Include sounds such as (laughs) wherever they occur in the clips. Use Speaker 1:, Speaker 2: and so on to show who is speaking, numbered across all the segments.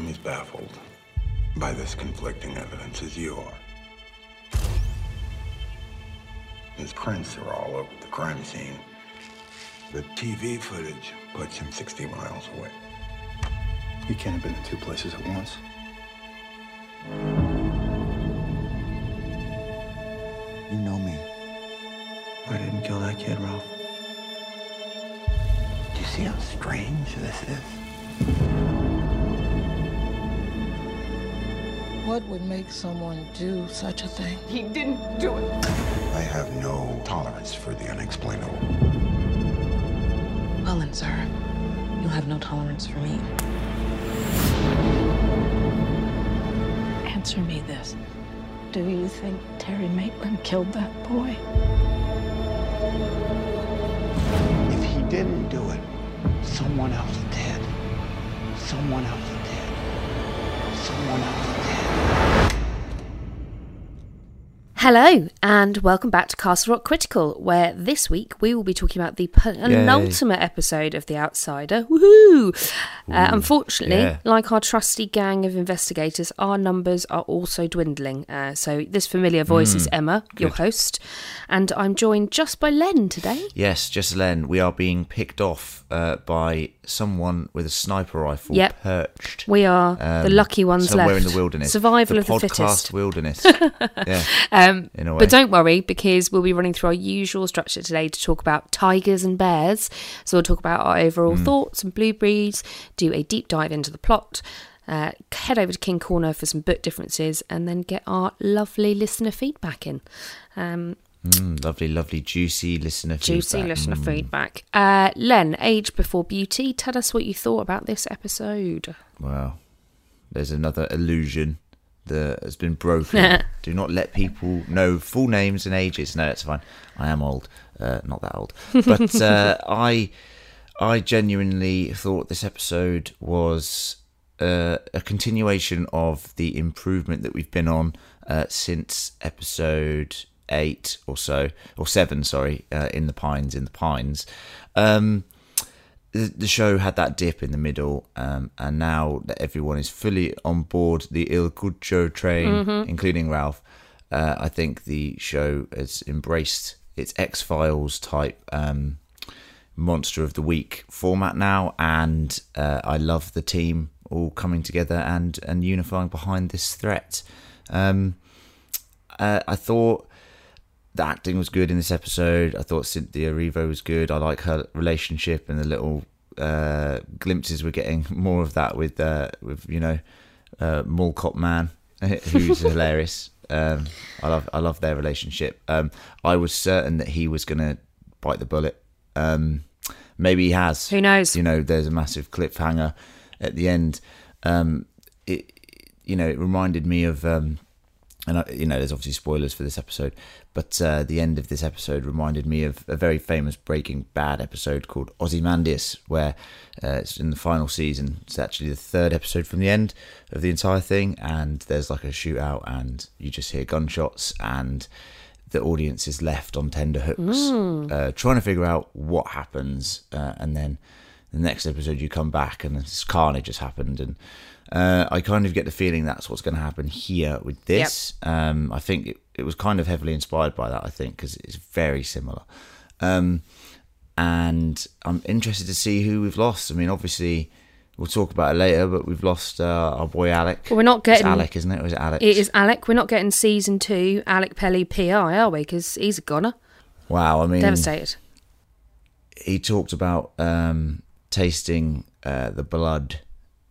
Speaker 1: I'm as baffled by this conflicting evidence as you are. His prints are all over the crime scene. The TV footage puts him 60 miles away.
Speaker 2: He can't have been in two places at once.
Speaker 3: You know me.
Speaker 2: I didn't kill that kid, Ralph.
Speaker 3: Do you see how strange this is?
Speaker 4: What would make someone do such a thing?
Speaker 5: He didn't do it.
Speaker 1: I have no tolerance for the unexplainable.
Speaker 6: Well then, sir, you'll have no tolerance for me.
Speaker 4: Answer me this. Do you think Terry Maitland killed that boy?
Speaker 3: If he didn't do it, someone else did. Someone else did. Someone else did.
Speaker 7: Hello, and welcome back to Castle Rock Critical, where this week we will be talking about the penultimate episode of The Outsider. Woohoo! Uh, unfortunately,
Speaker 8: yeah.
Speaker 7: like our trusty gang of investigators, our numbers are also dwindling. Uh, so, this familiar voice is Emma, your host, and I'm joined just by Len today.
Speaker 8: Yes, just Len, we are being picked off uh, by someone with a sniper rifle
Speaker 7: Yep.
Speaker 8: perched.
Speaker 7: We are the
Speaker 8: um,
Speaker 7: lucky ones
Speaker 8: somewhere
Speaker 7: left.
Speaker 8: in the wilderness.
Speaker 7: Survival
Speaker 8: the
Speaker 7: of the fittest.
Speaker 8: wilderness. (laughs) yeah,
Speaker 7: Um,
Speaker 8: in a way.
Speaker 7: but don't worry because we'll be running through our usual structure today to talk about tigers and bears. So we'll talk about our overall
Speaker 8: Hmm.
Speaker 7: thoughts and blueberries, do a deep dive into the plot, uh, head over to King Corner for some book differences, and then get our lovely listener feedback in. Um,
Speaker 8: Mm, lovely, lovely, juicy listener
Speaker 7: juicy
Speaker 8: feedback.
Speaker 7: listener
Speaker 8: Mm.
Speaker 7: feedback. Uh, Len, Age Before Beauty, tell us what you thought about this episode.
Speaker 8: Wow, there's another illusion that has been broken. (laughs) Do not let people know full names and ages. No, that's fine. I am old, uh, not that old, (laughs) but uh, I, I genuinely thought this episode was uh, a continuation of the improvement that we've been on uh, since episode eight or so, or seven, sorry, uh, in the pines, in the pines. Um, the, the show had that dip in the middle, um, and now that everyone is fully on board the Il Cuccio train, including Ralph, uh, I think the show has embraced its X Files type um, monster of the week format now, and uh, I love the team all coming together and and unifying behind this threat. Um, uh, I thought the acting was good in this episode. I thought Cynthia Erivo was good. I like her relationship and the little uh, glimpses we're getting (laughs) more of that with uh, with you know uh, Man, (laughs) who's (laughs) hilarious. Um, I love I love their relationship. Um, I was certain that he was gonna bite the bullet. Um, maybe he has.
Speaker 7: Who knows?
Speaker 8: You know, there's a massive cliffhanger at the end. Um, it you know it reminded me of. Um, and I, you know, there's obviously spoilers for this episode, but uh, the end of this episode reminded me of a very famous Breaking Bad episode called Ozymandias, where uh, it's in the final season. It's actually the third episode from the end of the entire thing, and there's like a shootout, and you just hear gunshots, and the audience is left on tender hooks, uh, trying to figure out what happens, uh, and then the next episode you come back and this carnage has happened and uh, I kind of get the feeling that's what's going to happen here with this. Um, I think it, it was kind of heavily inspired by that. I think because it's very similar, um, and I'm interested to see who we've lost. I mean, obviously we'll talk about it later, but we've lost uh, our boy Alec.
Speaker 7: Well, we're not
Speaker 8: It's
Speaker 7: getting-
Speaker 8: Alec, isn't it? Or is it Alex?
Speaker 7: It is Alec. We're not getting season two, Alec Pelley PI, are we? Because he's a goner.
Speaker 8: Wow, I mean,
Speaker 7: Devastated.
Speaker 8: he talked about um, tasting uh, the blood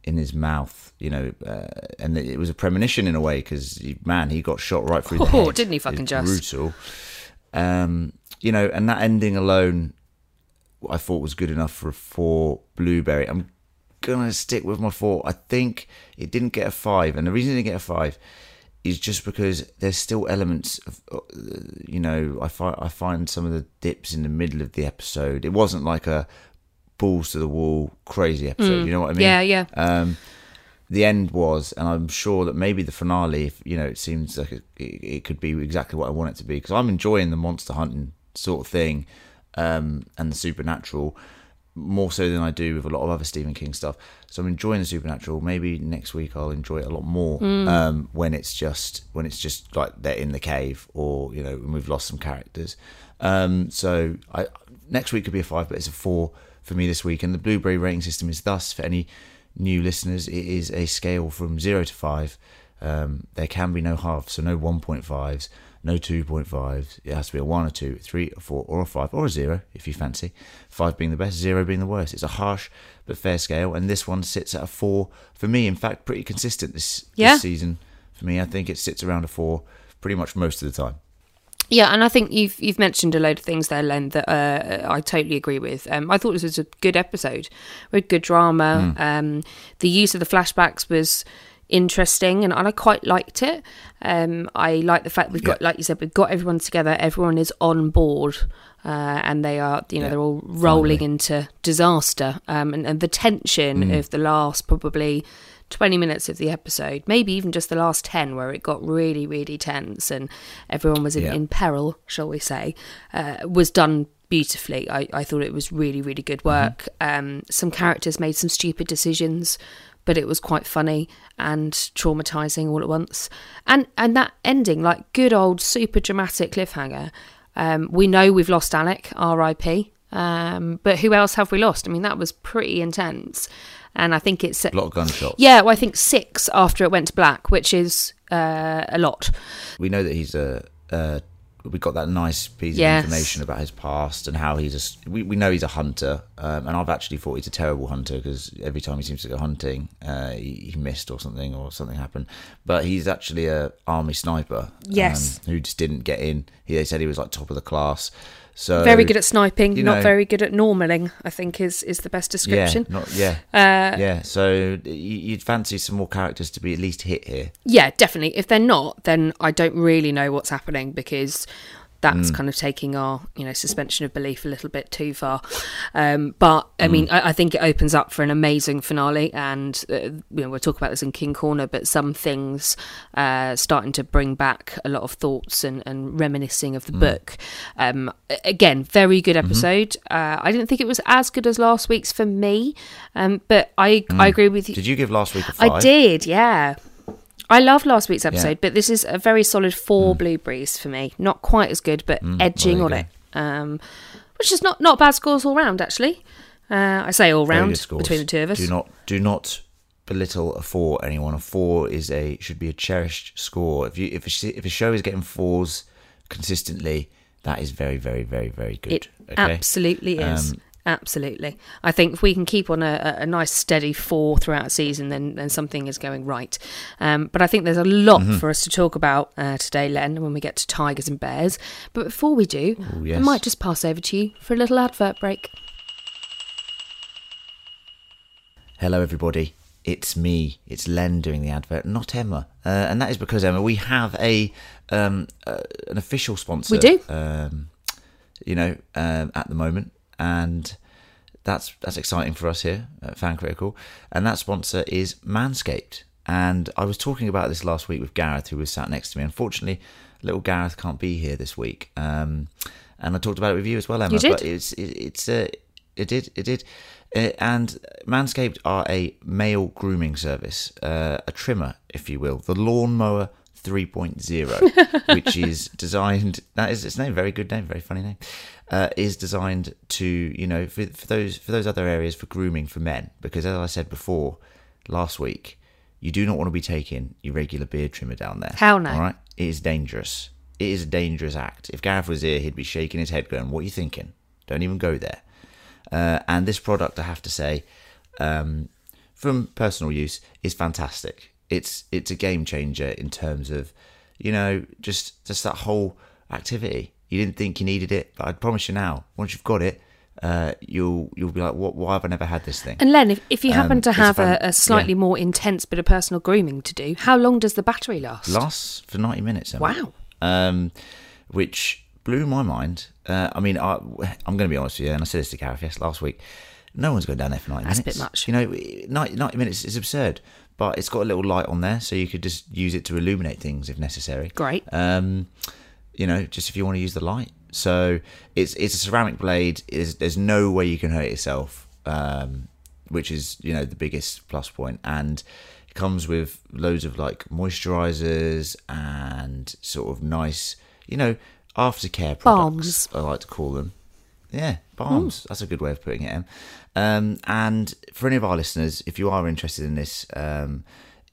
Speaker 8: in his mouth, you know, uh, and it was a premonition in a way because man, he got shot right through the
Speaker 7: Oh,
Speaker 8: head.
Speaker 7: didn't he fucking
Speaker 8: It's
Speaker 7: just?
Speaker 8: brutal? Um, you know, and that ending alone, I thought was good enough for a four blueberry. I'm gonna stick with my four. I think it didn't get a five, and the reason it didn't get a five is just because there's still elements of, uh, you know, I find I find some of the dips in the middle of the episode. It wasn't like a balls to the wall crazy episode. You know what I mean?
Speaker 7: Mm. Yeah, yeah.
Speaker 8: Um, the end was, and I'm sure that maybe the finale, if you know, it seems like it, it, it could be exactly what I want it to be because I'm enjoying the monster hunting sort of thing um, and the supernatural. More so than I do with a lot of other Stephen King stuff. So I'm enjoying the supernatural. Maybe next week I'll enjoy it a lot more um, when it's just when it's just like they're in the cave or you know when we've lost some characters. Um, so I next week could be a five, but it's a four for me this week. And the Blueberry rating system is thus for any new listeners, it is a scale from zero to five. Um, there can be no halves, so no 1.5s, no 2.5s. It has to be a 1, a 2, a 3, a 4, or a 5, or a 0 if you fancy. 5 being the best, 0 being the worst. It's a harsh but fair scale, and this one sits at a 4 for me. In fact, pretty consistent this,
Speaker 7: Yeah.
Speaker 8: this season for me. I think it sits around a 4 pretty much most of the time.
Speaker 7: Yeah, and I think you've you've mentioned a load of things there, Len, that uh, I totally agree with. Um, I thought this was a good episode with good drama. Um, the use of the flashbacks was interesting, and I quite liked it. Um, I like the fact we've got, like you said, we've got everyone together. Everyone is on board. Uh, and they are, you know,
Speaker 8: Yeah,
Speaker 7: they're all rolling
Speaker 8: finally.
Speaker 7: into disaster. Um, and, and the tension of the last probably 20 minutes of the episode, maybe even just the last 10, where it got really, really tense and everyone was in,
Speaker 8: Yeah.
Speaker 7: in peril, shall we say, uh, was done beautifully. I, I thought it was really, really good work. Um, some characters made some stupid decisions. But it was quite funny and traumatizing all at once, and and that ending, like good old super dramatic cliffhanger. Um, we know we've lost Alec, R.I.P. Um, but who else have we lost? I mean, that was pretty intense, and I think it's
Speaker 8: A lot of gunshots.
Speaker 7: yeah, well, I think six after it went to black, which is uh, a lot.
Speaker 8: we know that he's a. Uh, we got that nice piece
Speaker 7: Yes.
Speaker 8: of information about his past and how he's a. We, we know he's a hunter, um, and I've actually thought he's a terrible hunter because every time he seems to go hunting, uh, he, he missed or something or something happened. But he's actually a army sniper.
Speaker 7: Yes.
Speaker 8: um, who just didn't get in. He they said he was like top of the class. So
Speaker 7: very good at sniping,
Speaker 8: you
Speaker 7: not
Speaker 8: know-
Speaker 7: very good at normaling. I think is is the best description.
Speaker 8: Yeah, not yeah,
Speaker 7: Uh,
Speaker 8: yeah. So you'd fancy some more characters to be at least hit here.
Speaker 7: Yeah, definitely. If they're not, then I don't really know what's happening because
Speaker 8: Mm.
Speaker 7: that's kind of taking our, you know, suspension of belief a little bit too far. Um, but I
Speaker 8: Mm.
Speaker 7: mean, I, I think it opens up for an amazing finale, and uh, you know, we'll talk about this in King Corner. But some things uh, starting to bring back a lot of thoughts and, and reminiscing of the
Speaker 8: Mm.
Speaker 7: book. Um, again, very good
Speaker 8: Mm-hmm.
Speaker 7: episode. Uh, I didn't think it was as good as last week's for me, um, but I I agree with you.
Speaker 8: Mm. Did you give last week a five?
Speaker 7: I did, yeah. I loved last week's episode, but this is a very solid four blueberries for me. Not quite as good, but edging
Speaker 8: Mm. well,
Speaker 7: on
Speaker 8: there
Speaker 7: it. Um, which is not not bad scores all round, actually. Uh, I say all round between the two of us.
Speaker 8: Do not do not belittle a four anyone. A four is a should be a cherished score. If you if a, if a show is getting fours consistently, that is very very very very good.
Speaker 7: It
Speaker 8: okay?
Speaker 7: absolutely is. Absolutely. I think if we can keep on a, a nice steady four throughout the season, then, then something is going right. Um, but I think there's a lot
Speaker 8: Mm-hmm.
Speaker 7: for us to talk about uh, today, Len, when we get to tigers and bears. But before we do,
Speaker 8: Ooh,
Speaker 7: I might just pass over to you for a little advert break.
Speaker 8: Hello, everybody. It's me. It's Len doing the advert, not Emma. Uh, and that is because Emma, we have a um, uh, an official sponsor.
Speaker 7: We do.
Speaker 8: Um, you know, um, at the moment, and that's that's exciting for us here at Fan Critical. And that sponsor is Manscaped. And I was talking about this last week with Gareth, who was sat next to me. Unfortunately, little Gareth can't be here this week. Um, and I talked about it with you as well, Emma.
Speaker 7: You did?
Speaker 8: But it's it, it's uh, it did it did. Uh, and Manscaped are a male grooming service, uh, a trimmer, if you will, the lawnmower 3.0, which (laughs) is designed. That is its name, very good name, very funny name. Uh, is designed to you know for, for those for those other areas for grooming for men because as I said before last week, you do not want to be taking your regular beard trimmer down there.
Speaker 7: How no?
Speaker 8: All right, it is dangerous. It is a dangerous act. If Gareth was here, he'd be shaking his head, going, "What are you thinking? Don't even go there." Uh, and this product, I have to say, um, from personal use, is fantastic. It's it's a game changer in terms of, you know, just just that whole activity. You didn't think you needed it, but I promise you now, once you've got it, uh, you'll you'll be like, what? Why have I never had this thing?
Speaker 7: And Len, if, if you happen
Speaker 8: Um,
Speaker 7: to have a, a slightly
Speaker 8: yeah.
Speaker 7: more intense bit of personal grooming to do, how long does the battery last?
Speaker 8: lasts for 90 minutes. Emma.
Speaker 7: Wow.
Speaker 8: Um, which blew my mind. Uh, I mean, I, I'm going to be honest with you, and I said this to Gareth yes last week. No one's going down there for 90
Speaker 7: That's a
Speaker 8: minutes.
Speaker 7: bit much.
Speaker 8: You know, 90, 90 minutes is absurd, but it's got a little light on there, so you could just use it to illuminate things if necessary.
Speaker 7: Great.
Speaker 8: Um, you know, just if you want to use the light. So it's it's a ceramic blade. Is there's no way you can hurt yourself um, which is you know the biggest plus point, and it comes with loads of like moisturizers and sort of nice, you know, aftercare products.
Speaker 7: Balms.
Speaker 8: I like to call them. Yeah, balms. That's a good way of putting it. Em. Um, and for any of our listeners, if you are interested in this, um,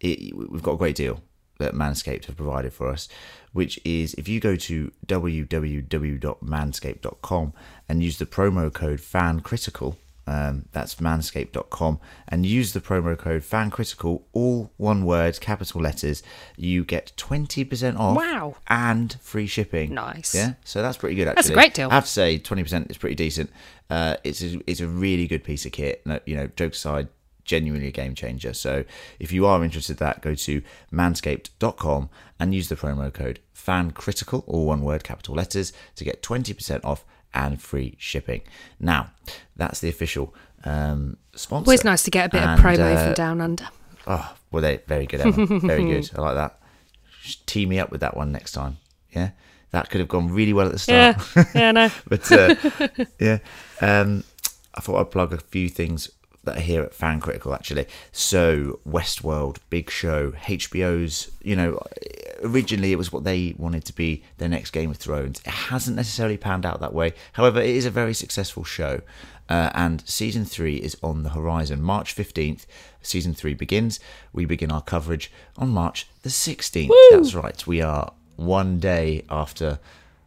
Speaker 8: it, we've got a great deal that Manscaped have provided for us, which is if you go to www.manscaped.com and use the promo code FANCRITICAL, um, that's manscaped.com, and use the promo code FANCRITICAL, all one word, capital letters, you get 20% off
Speaker 7: Wow.
Speaker 8: and free shipping.
Speaker 7: Nice.
Speaker 8: Yeah, so that's pretty good actually.
Speaker 7: That's a great deal.
Speaker 8: I have to say, 20% is pretty decent. Uh, it's, a, it's a really good piece of kit. No, You know, jokes aside, genuinely a game changer. So if you are interested in that, go to manscaped.com and use the promo code FANCRITICAL, all one word, capital letters, to get 20% off and free shipping. Now, that's the official um, sponsor.
Speaker 7: Always nice to get a bit
Speaker 8: And,
Speaker 7: of promo
Speaker 8: uh,
Speaker 7: from Down Under.
Speaker 8: Oh, well, they very good, Emma. very (laughs) good. I like that. Just tee me up with that one next time. Yeah, that could have gone really well at the start.
Speaker 7: Yeah, yeah, I know. (laughs)
Speaker 8: but uh, yeah, um, I thought I'd plug a few things that are here at Fan Critical actually. So Westworld, big show, HBO's. You know, originally it was what they wanted to be their next Game of Thrones. It hasn't necessarily panned out that way. However, it is a very successful show. Uh, and season three is on the horizon. March 15th, season three begins. We begin our coverage on March the 16th. That's right. We are one day after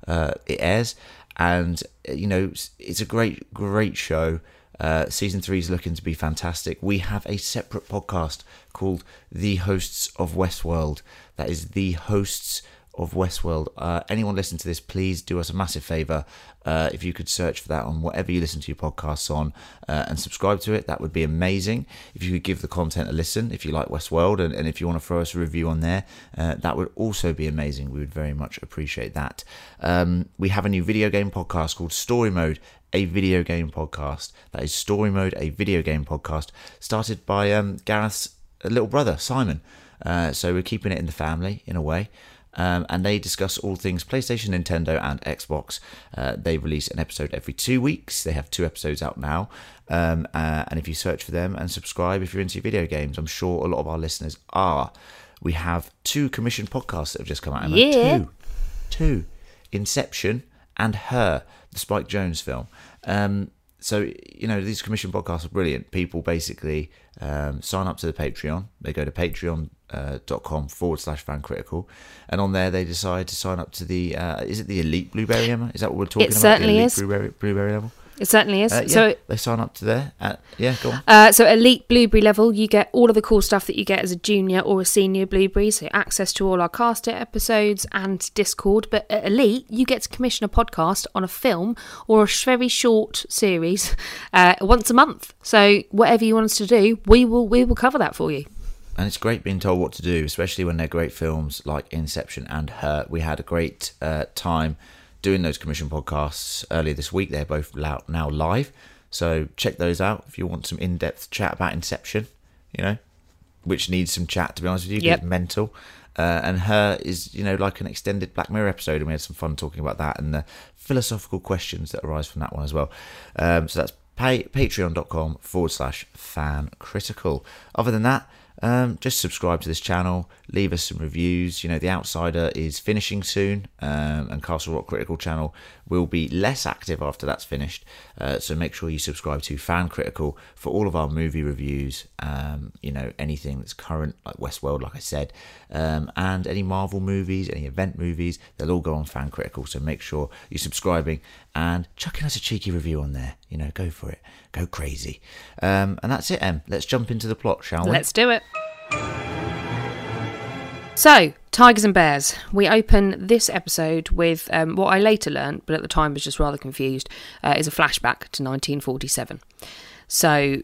Speaker 8: uh, it airs, and uh, you know it's a great, great show. Uh, season three is looking to be fantastic. We have a separate podcast called The Hosts of Westworld. That is the hosts of Westworld. Uh, anyone listening to this, please do us a massive favour. Uh, if you could search for that on whatever you listen to your podcasts on uh, and subscribe to it, that would be amazing. If you could give the content a listen, if you like Westworld, and, and if you want to throw us a review on there, uh, that would also be amazing. We would very much appreciate that. Um, we have a new video game podcast called Story Mode, a video game podcast. That is Story Mode, a video game podcast started by um, Gareth's little brother, Simon. Uh, so we're keeping it in the family in a way. Um, and they discuss all things PlayStation, Nintendo, and Xbox. Uh, they release an episode every two weeks. They have two episodes out now. Um, uh, and if you search for them and subscribe if you're into video games, I'm sure a lot of our listeners are. We have two commissioned podcasts that have just come out. Emma.
Speaker 7: Yeah.
Speaker 8: Two. Two. Inception and Her, the Spike Jonze film. Um, so, you know, these commission podcasts are brilliant. People basically um, sign up to the Patreon. They go to patreon.com forward slash fan critical. And on there, they decide to sign up to the, uh, is it the Elite Blueberry, Emma? Is that what we're talking about? The
Speaker 7: certainly
Speaker 8: Elite
Speaker 7: is.
Speaker 8: Blueberry, Blueberry level?
Speaker 7: It certainly is.
Speaker 8: Uh, yeah,
Speaker 7: So
Speaker 8: they sign up to there. Uh, yeah, go on.
Speaker 7: Uh, so elite blueberry level, you get all of the cool stuff that you get as a junior or a senior blueberry. So access to all our cast episodes and Discord. But at elite, you get to commission a podcast on a film or a very short series (laughs) uh, once a month. So whatever you want us to do, we will we will cover that for you.
Speaker 8: and it's great being told what to do, especially when they're great films like Inception and Her. We had a great uh, time doing those commission podcasts earlier this week. They're both now live, so check those out if you want some in-depth chat about Inception. You know, which needs some chat to be honest with you,
Speaker 7: Yep.
Speaker 8: It's mental. Uh, and her is, you know, like an extended Black Mirror episode, and we had some fun talking about that and the philosophical questions that arise from that one as well. Um, so that's pay, patreon.com forward slash fan critical. Other than that, um, just subscribe to this channel, leave us some reviews. You know, The Outsider is finishing soon, um, and Castle Rock Critical channel will be less active after that's finished. Uh, so make sure you subscribe to Fan Critical for all of our movie reviews. Um, you know, anything that's current, like Westworld, like I said, um, and any Marvel movies, any event movies, they'll all go on Fan Critical. So make sure you're subscribing and chucking us a cheeky review on there. You know, go for it, go crazy. Um, and that's it, Em. Let's jump into the plot, shall we?
Speaker 7: Let's do it. So, Tigers and Bears. We open this episode with um, what I later learned, but at the time was just rather confused, uh, is a flashback to 1947. So,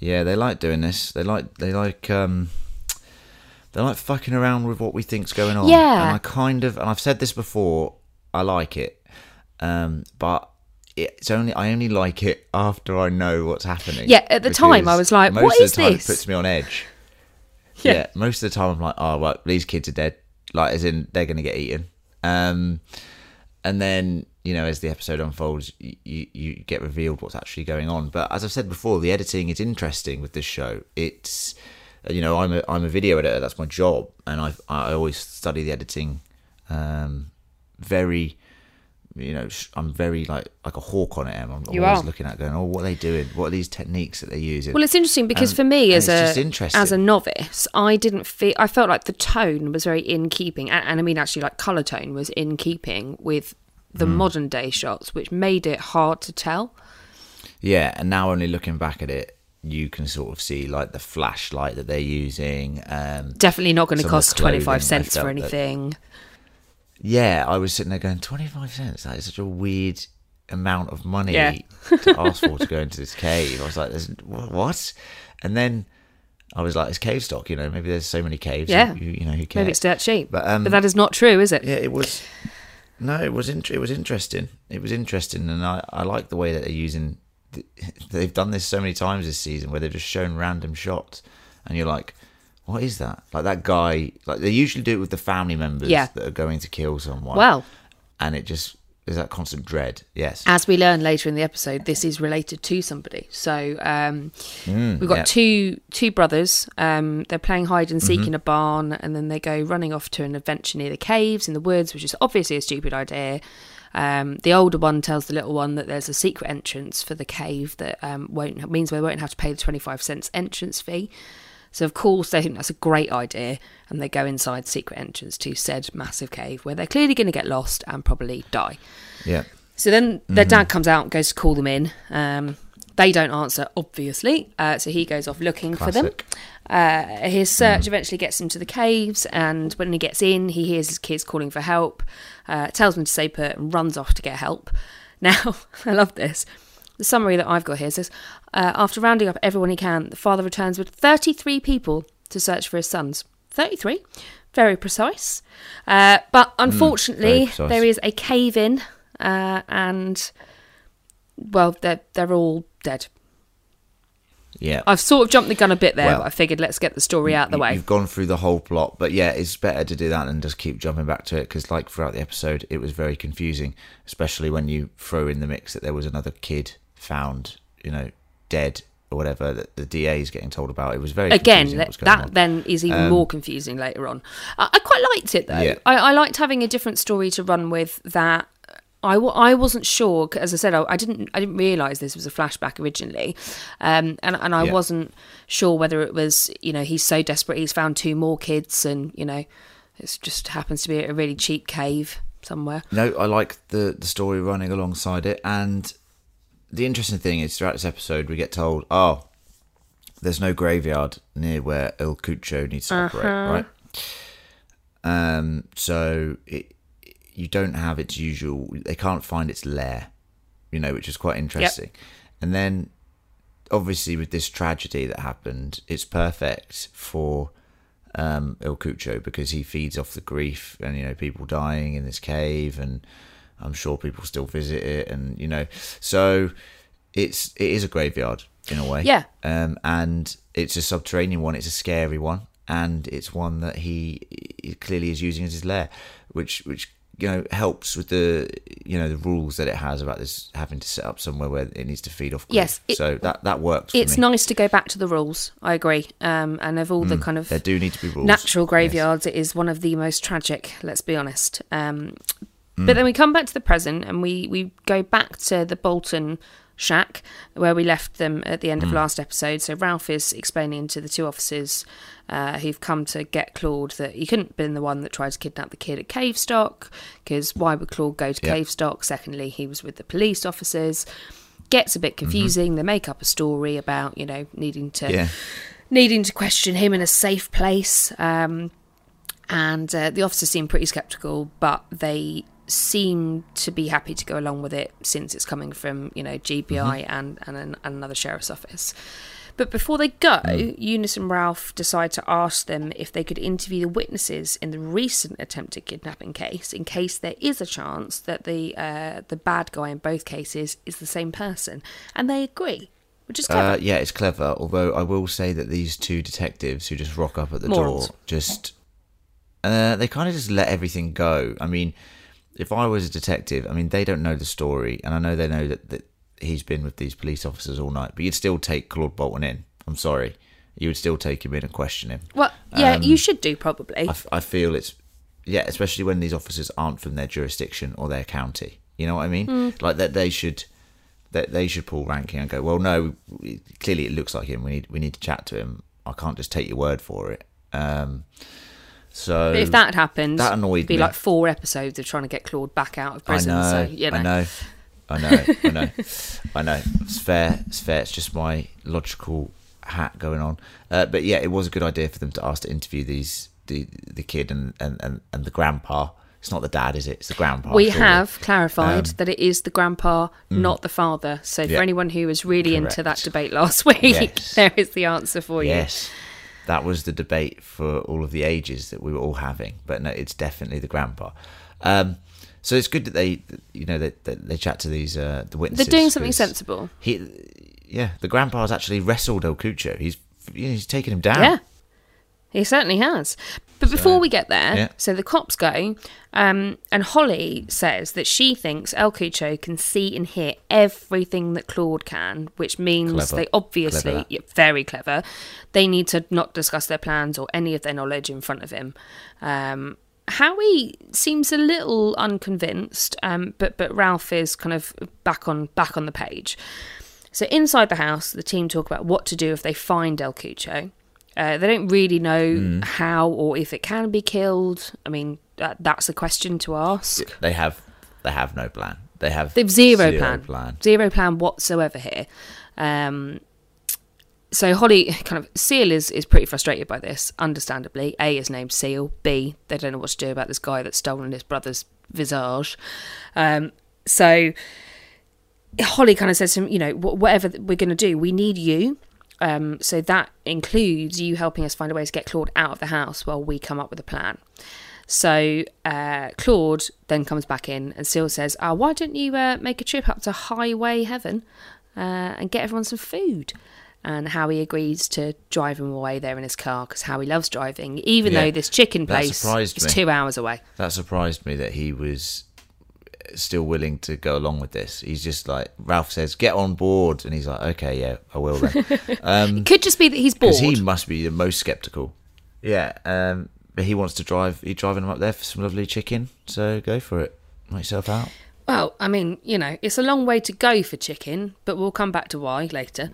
Speaker 8: Yeah, they like doing this. They like they like um they like fucking around with what we think's going on.
Speaker 7: Yeah.
Speaker 8: And I kind of and I've said this before, I like it. Um but it's only I only like it after I know what's happening.
Speaker 7: Yeah, at the time, I was like,
Speaker 8: most
Speaker 7: what
Speaker 8: of
Speaker 7: is
Speaker 8: the time
Speaker 7: this?
Speaker 8: It puts me on edge. (laughs)
Speaker 7: Yeah.
Speaker 8: Yeah. most of the time I'm like, oh well, these kids are dead. Like as in they're gonna get eaten. Um and then you know, as the episode unfolds, you, you, you get revealed what's actually going on. But as I've said before, the editing is interesting with this show. It's, uh, you know, I'm a I'm a video editor. That's my job, and I I always study the editing, um, very. You know, I'm very like like a hawk on it. Em. I'm
Speaker 7: You
Speaker 8: always
Speaker 7: are.
Speaker 8: looking at going, oh, what are they doing? What are these techniques that they're using?
Speaker 7: Well, it's interesting because for me, as a as a novice, I didn't feel. I felt like the tone was very in keeping, and, and I mean actually, like color tone was in keeping with the
Speaker 8: Hmm.
Speaker 7: modern day shots, which made it hard to tell.
Speaker 8: Yeah, and now only looking back at it, you can sort of see like the flashlight that they're using. Um,
Speaker 7: Definitely not going to
Speaker 8: Some of the
Speaker 7: cost twenty five cents for
Speaker 8: felt that-
Speaker 7: anything.
Speaker 8: Yeah, I was sitting there going, twenty five cents. That is such a weird amount of money
Speaker 7: Yeah.
Speaker 8: to ask for to go into this cave. I was like, what?" And then I was like, "It's cave stock, you know. Maybe there's so many caves.
Speaker 7: Yeah.
Speaker 8: you, you know, who cares?"
Speaker 7: Maybe it's dirt cheap,
Speaker 8: But, um,
Speaker 7: but that is not true, is it?
Speaker 8: yeah, it was. No, it was int- it was interesting. It was interesting, and I I like the way that they're using. (laughs) They've done this so many times this season where they've just shown random shots, and you're like, "What is that?" Like that guy. Like they usually do it with the family members
Speaker 7: Yeah.
Speaker 8: that are going to kill someone.
Speaker 7: Well,
Speaker 8: and it just is that constant dread. Yes.
Speaker 7: as we learn later in the episode, this is related to somebody. So um, we've got
Speaker 8: yeah.
Speaker 7: two two brothers. Um, they're playing hide and
Speaker 8: Mm-hmm.
Speaker 7: seek in a barn, and then they go running off to an adventure near the caves in the woods, which is obviously a stupid idea. Um, the older one tells the little one that there's a secret entrance for the cave that um, won't means they won't have to pay the twenty five cents entrance fee. So of course they think that's a great idea, and they go inside secret entrance to said massive cave where they're clearly going to get lost and probably die.
Speaker 8: yeah.
Speaker 7: So then their
Speaker 8: Mm-hmm.
Speaker 7: dad comes out and goes to call them in. Um, they don't answer, obviously. Uh, so he goes off looking for them. Uh, his search eventually gets him to the caves, and when he gets in, he hears his kids calling for help, uh, tells them to stay put, and runs off to get help. (laughs) Now, I love this. The summary that I've got here says uh, After rounding up everyone he can, the father returns with 33 people to search for his sons. 33? Very precise. Uh, but unfortunately,
Speaker 8: precise.
Speaker 7: there is a cave in, uh, and, well, they're, they're all dead.
Speaker 8: Yeah.
Speaker 7: I've sort of jumped the gun a bit there,
Speaker 8: Well,
Speaker 7: but I figured let's get the story out of
Speaker 8: the
Speaker 7: way.
Speaker 8: You've gone through the whole plot, but yeah, it's better to do that than just keep jumping back to it because, like, throughout the episode, it was very confusing, especially when you throw in the mix that there was another kid found, you know, dead or whatever that the DA is getting told about. It was very
Speaker 7: Again, that,
Speaker 8: what was going
Speaker 7: that then is even more confusing later on. I, I quite liked it though.
Speaker 8: Yeah.
Speaker 7: I, I liked having a different story to run with. That I, w- I wasn't sure, as I said, I, I didn't I didn't realise this was a flashback originally, um, and and I
Speaker 8: Yeah.
Speaker 7: wasn't sure whether it was you know he's so desperate he's found two more kids and you know it just happens to be a really cheap cave somewhere.
Speaker 8: No, I like the the story running alongside it, and the interesting thing is throughout this episode we get told, oh, there's no graveyard near where El Cucho needs to operate, right? Um, so it you don't have its usual. They can't find its lair, you know, which is quite interesting. And then, obviously, with this tragedy that happened, it's perfect for um, El Cucho because he feeds off the grief and you know people dying in this cave, and I'm sure people still visit it, and you know, so it's it is a graveyard in a way,
Speaker 7: Yeah.
Speaker 8: um, and it's a subterranean one. It's a scary one, and it's one that he, he clearly is using as his lair, which which you know helps with the you know the rules that it has about this having to set up somewhere where it needs to feed off. grief.
Speaker 7: Yes, it-
Speaker 8: so that that works.
Speaker 7: It's
Speaker 8: for me.
Speaker 7: nice to go back to the rules. I agree. Um, and of all the kind of
Speaker 8: There do need to be rules.
Speaker 7: natural
Speaker 8: Yes.
Speaker 7: graveyards, it is one of the most tragic. Let's be honest. Um,
Speaker 8: Mm.
Speaker 7: But then we come back to the present, and we we go back to the Bolton shack where we left them at the end
Speaker 8: Mm.
Speaker 7: of last episode. So Ralph is explaining to the two officers uh, who've come to get Claude that he couldn't have been the one that tried to kidnap the kid at Cavestock because why would Claude go to
Speaker 8: Yeah.
Speaker 7: Cavestock? Secondly, he was with the police officers. Gets a
Speaker 8: Mm-hmm.
Speaker 7: bit confusing. They make up a story about you know needing to
Speaker 8: Yeah.
Speaker 7: needing to question him in a safe place. Um, and uh, the officers seem pretty skeptical, but they seem to be happy to go along with it since it's coming from you know GBI and and, an, and another sheriff's office. But before they go, Yunis and Ralph decide to ask them if they could interview the witnesses in the recent attempted kidnapping case, in case there is a chance that the uh, the bad guy in both cases is the same person, and they agree, which is clever.
Speaker 8: Uh, yeah, it's clever. Although I will say that these two detectives who just rock up at the door just uh, they kind of just let everything go. I mean, if I was a detective, I mean, they don't know the story, and I know they know that, that he's been with these police officers all night, but you'd still take Claude Bolton in. I'm sorry. You would still take him in and question him.
Speaker 7: Well, yeah,
Speaker 8: Um,
Speaker 7: you should do probably.
Speaker 8: I feel it's yeah, especially when these officers aren't from their jurisdiction or their county. You know what I mean?
Speaker 7: Mm.
Speaker 8: Like that they should that they should pull ranking and go. Well, no, clearly it looks like him. We need we need to chat to him. I can't just take your word for it. Um, so
Speaker 7: But if that had happened,
Speaker 8: that annoyed
Speaker 7: it'd be
Speaker 8: me.
Speaker 7: like four episodes of trying to get Claude back out of prison.
Speaker 8: I know,
Speaker 7: so you know,
Speaker 8: I know, I know, I (laughs) know, I know. It's fair. It's fair. It's just my logical hat going on. Uh, but yeah, it was a good idea for them to ask to interview these the the kid and and and, and the grandpa. It's not the dad, is it? It's the grandpa.
Speaker 7: we
Speaker 8: surely.
Speaker 7: have clarified
Speaker 8: Um,
Speaker 7: that it is the grandpa, not the father. So for anyone who was really into that debate last (laughs) week,
Speaker 8: Yes.
Speaker 7: there is the answer for you.
Speaker 8: Yes, that was the debate for all of the ages that we were all having. But no, it's definitely the grandpa. Um, so it's good that they, you know, they, they, they chat to these uh, the witnesses.
Speaker 7: They're doing something sensible.
Speaker 8: He, yeah, the grandpa's actually wrestled El Cucho. He's he's taken him down.
Speaker 7: Yeah, he certainly has. But before we get there,
Speaker 8: yeah.
Speaker 7: so the cops go, um, and Holly says that she thinks El Cucho can see and hear everything that Claude can, which means
Speaker 8: Clever.
Speaker 7: they obviously,
Speaker 8: Clever.
Speaker 7: yeah, very clever, they need to not discuss their plans or any of their knowledge in front of him. Um, Howie seems a little unconvinced, um, but but Ralph is kind of back on back on the page. So inside the house, the team talk about what to do if they find El Cucho. Uh, they don't really know
Speaker 8: Mm.
Speaker 7: how or if it can be killed. I mean, that, that's a question to ask.
Speaker 8: They have they have no plan. They have
Speaker 7: They've zero,
Speaker 8: zero
Speaker 7: plan.
Speaker 8: plan.
Speaker 7: Zero plan whatsoever here. Um, so Holly (laughs) kind of Seal is is pretty frustrated by this, understandably. A is named Seal. B they don't know what to do about this guy that's stolen his brother's visage. Um, so Holly kind of says to him, you know, whatever we're going to do, we need you. Um, so that includes you helping us find a way to get Claude out of the house while we come up with a plan. So uh, Claude then comes back in and Seal says, oh, why don't you uh, make a trip up to Highway Heaven uh, and get everyone some food? And Howie agrees to drive him away there in his car because Howie loves driving, even
Speaker 8: Yeah,
Speaker 7: though this chicken place is
Speaker 8: me.
Speaker 7: two hours away.
Speaker 8: That surprised me that he was still willing to go along with this. He's just like Ralph says, "Get on board," and he's like, "Okay, yeah, I will then." (laughs) Um,
Speaker 7: It could just be that he's bored.
Speaker 8: he must be the most skeptical. Yeah, um, but he wants to drive. He's driving him up there for some lovely chicken. So go for it. Knock yourself out.
Speaker 7: Well, I mean, you know, it's a long way to go for chicken, but we'll come back to why later.